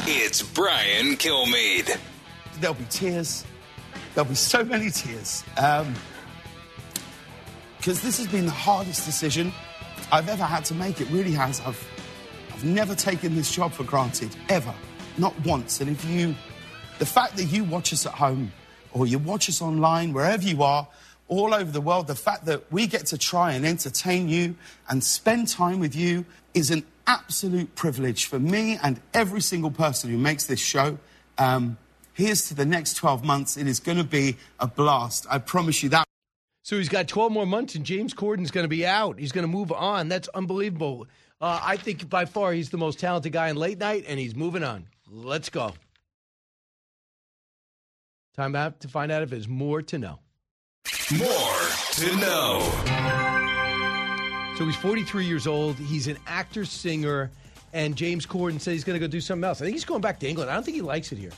It's Brian Kilmeade. There'll be tears. There'll be so many tears. Um, because this has been the hardest decision I've ever had to make. It really has. I've, I've never taken this job for granted, ever. Not once. And if you, the fact that you watch us at home or you watch us online, wherever you are, all over the world, the fact that we get to try and entertain you and spend time with you is an absolute privilege for me and every single person who makes this show. Um, here's to the next 12 months. It is going to be a blast. I promise you that. So he's got 12 more months, and James Corden's going to be out. He's going to move on. That's unbelievable. Uh, I think by far he's the most talented guy in late night, and he's moving on. Let's go. Time out to find out if there's more to know. More to know. So he's 43 years old. He's an actor, singer, and James Corden said he's going to go do something else. I think he's going back to England. I don't think he likes it here.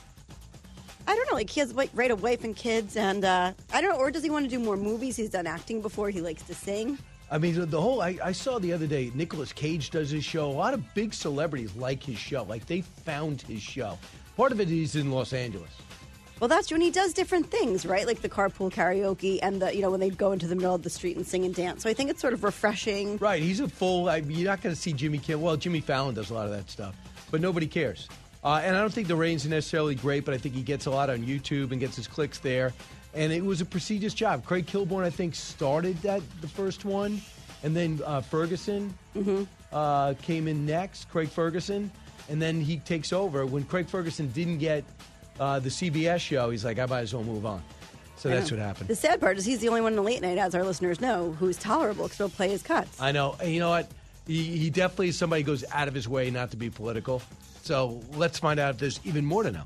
I don't know. Like he has like, right a wife and kids, and uh, I don't know. Or does he want to do more movies? He's done acting before. He likes to sing. I mean, the- the whole, I, I saw the other day, Nicolas Cage does his show. A lot of big celebrities like his show. Like they found his show. Part of it is in Los Angeles. Well, that's when he does different things, right? Like the carpool karaoke, and the you know when they go into the middle of the street and sing and dance. So I think it's sort of refreshing. Right. He's a full. I, you're not going to see Jimmy Kimmel. Well, Jimmy Fallon does a lot of that stuff, but nobody cares. Uh, and I don't think the ratings are necessarily great, but I think he gets a lot on YouTube and gets his clicks there. And it was a prestigious job. Craig Kilborn, I think, started that the first one, and then uh, Ferguson uh, came in next. Craig Ferguson, and then he takes over. When Craig Ferguson didn't get uh, the CBS show, he's like, I might as well move on. So I that's know. what happened. The sad part is he's the only one in the late night, as our listeners know, who's tolerable because he'll play his cuts. I know. And you know what? He, he definitely is somebody who goes out of his way not to be political. So let's find out if there's even more to know.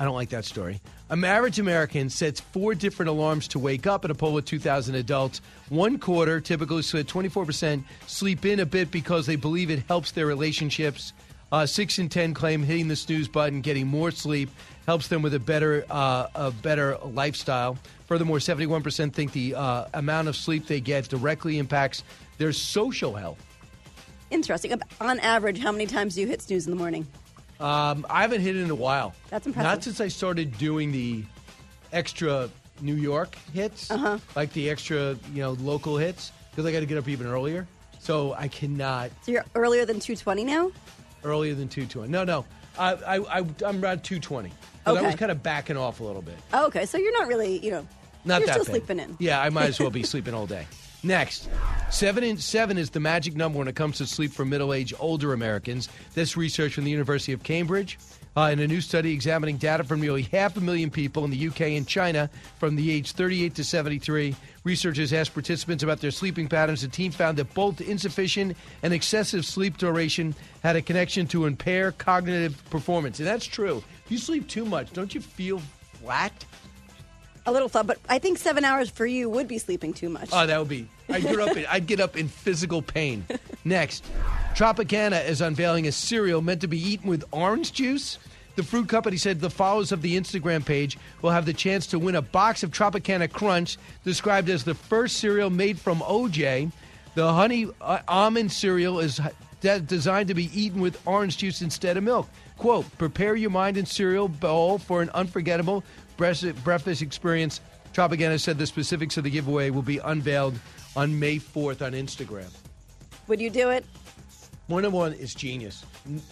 I don't like that story. A average American sets four different alarms to wake up in a poll of 2,000 adults. One quarter, typically said 24%, sleep in a bit because they believe it helps their relationships. Uh, six in ten claim hitting the snooze button, getting more sleep, helps them with a better, uh, a better lifestyle. Furthermore, 71% think the uh, amount of sleep they get directly impacts their social health. Interesting. On average, how many times do you hit snooze in the morning? Um, I haven't hit it in a while. That's impressive. Not since I started doing the extra New York hits, Uh-huh. like the extra, you know, local hits, because I got to get up even earlier. So I cannot So you're earlier than 220 now? Earlier than two twenty. No, no, I, I, I I'm around two twenty. Okay, I was kind of backing off a little bit. Oh, okay, so you're not really, you know, Not You're that still bad. sleeping in. Yeah, I might as well be sleeping all day. Next, seven in, seven is the magic number when it comes to sleep for middle-aged older Americans. This research from the University of Cambridge. Uh, in a new study examining data from nearly half a million people in the UK and China from the age 38 to 73, researchers asked participants about their sleeping patterns. The team found that both insufficient and excessive sleep duration had a connection to impair cognitive performance. And that's true. If you sleep too much, don't you feel flat? A little flat, but I think seven hours for you would be sleeping too much. Oh, that would be. I'd get up. In, I'd get up in physical pain. Next, Tropicana is unveiling a cereal meant to be eaten with orange juice. The fruit company said the followers of the Instagram page will have the chance to win a box of Tropicana Crunch, described as the first cereal made from OJ. The honey uh, almond cereal is de- designed to be eaten with orange juice instead of milk. Quote, prepare your mind and cereal bowl for an unforgettable breakfast breakfast experience. Tropicana said the specifics of the giveaway will be unveiled on May 4th on Instagram. Would you do it? One on one is genius.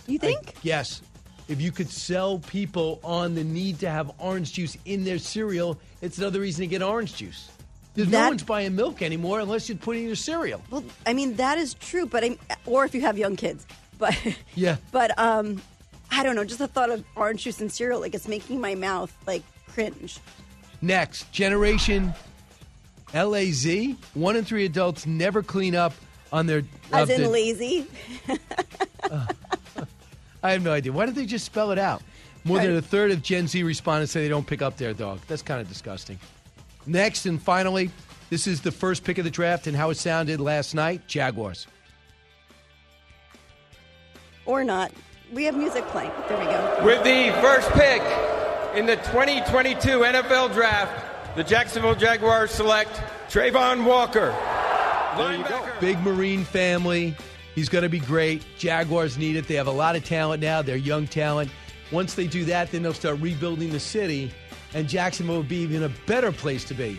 You think? I- yes. If you could sell people on the need to have orange juice in their cereal, it's another reason to get orange juice. There's no That- one's buying milk anymore unless you put it in your cereal. Well, I mean that is true, but I, or if you have young kids, but Yeah. but um, I don't know. Just the thought of orange juice and cereal, like it's making my mouth like cringe. Next, Generation LAZ. One in three adults never clean up on their. As of in the- lazy. I have no idea. Why did they just spell it out? More than a third of Gen Z respondents say they don't pick up their dog. That's kind of disgusting. Next and finally, this is the first pick of the draft and how it sounded last night Jaguars. or not. We have music playing. There we go. With the first pick in the 2022 NFL Draft, the Jacksonville Jaguars select Travon Walker. Big Marine family. He's going to be great. Jaguars need it. They have a lot of talent now. They're young talent. Once they do that, then they'll start rebuilding the city, and Jacksonville will be even a better place to be.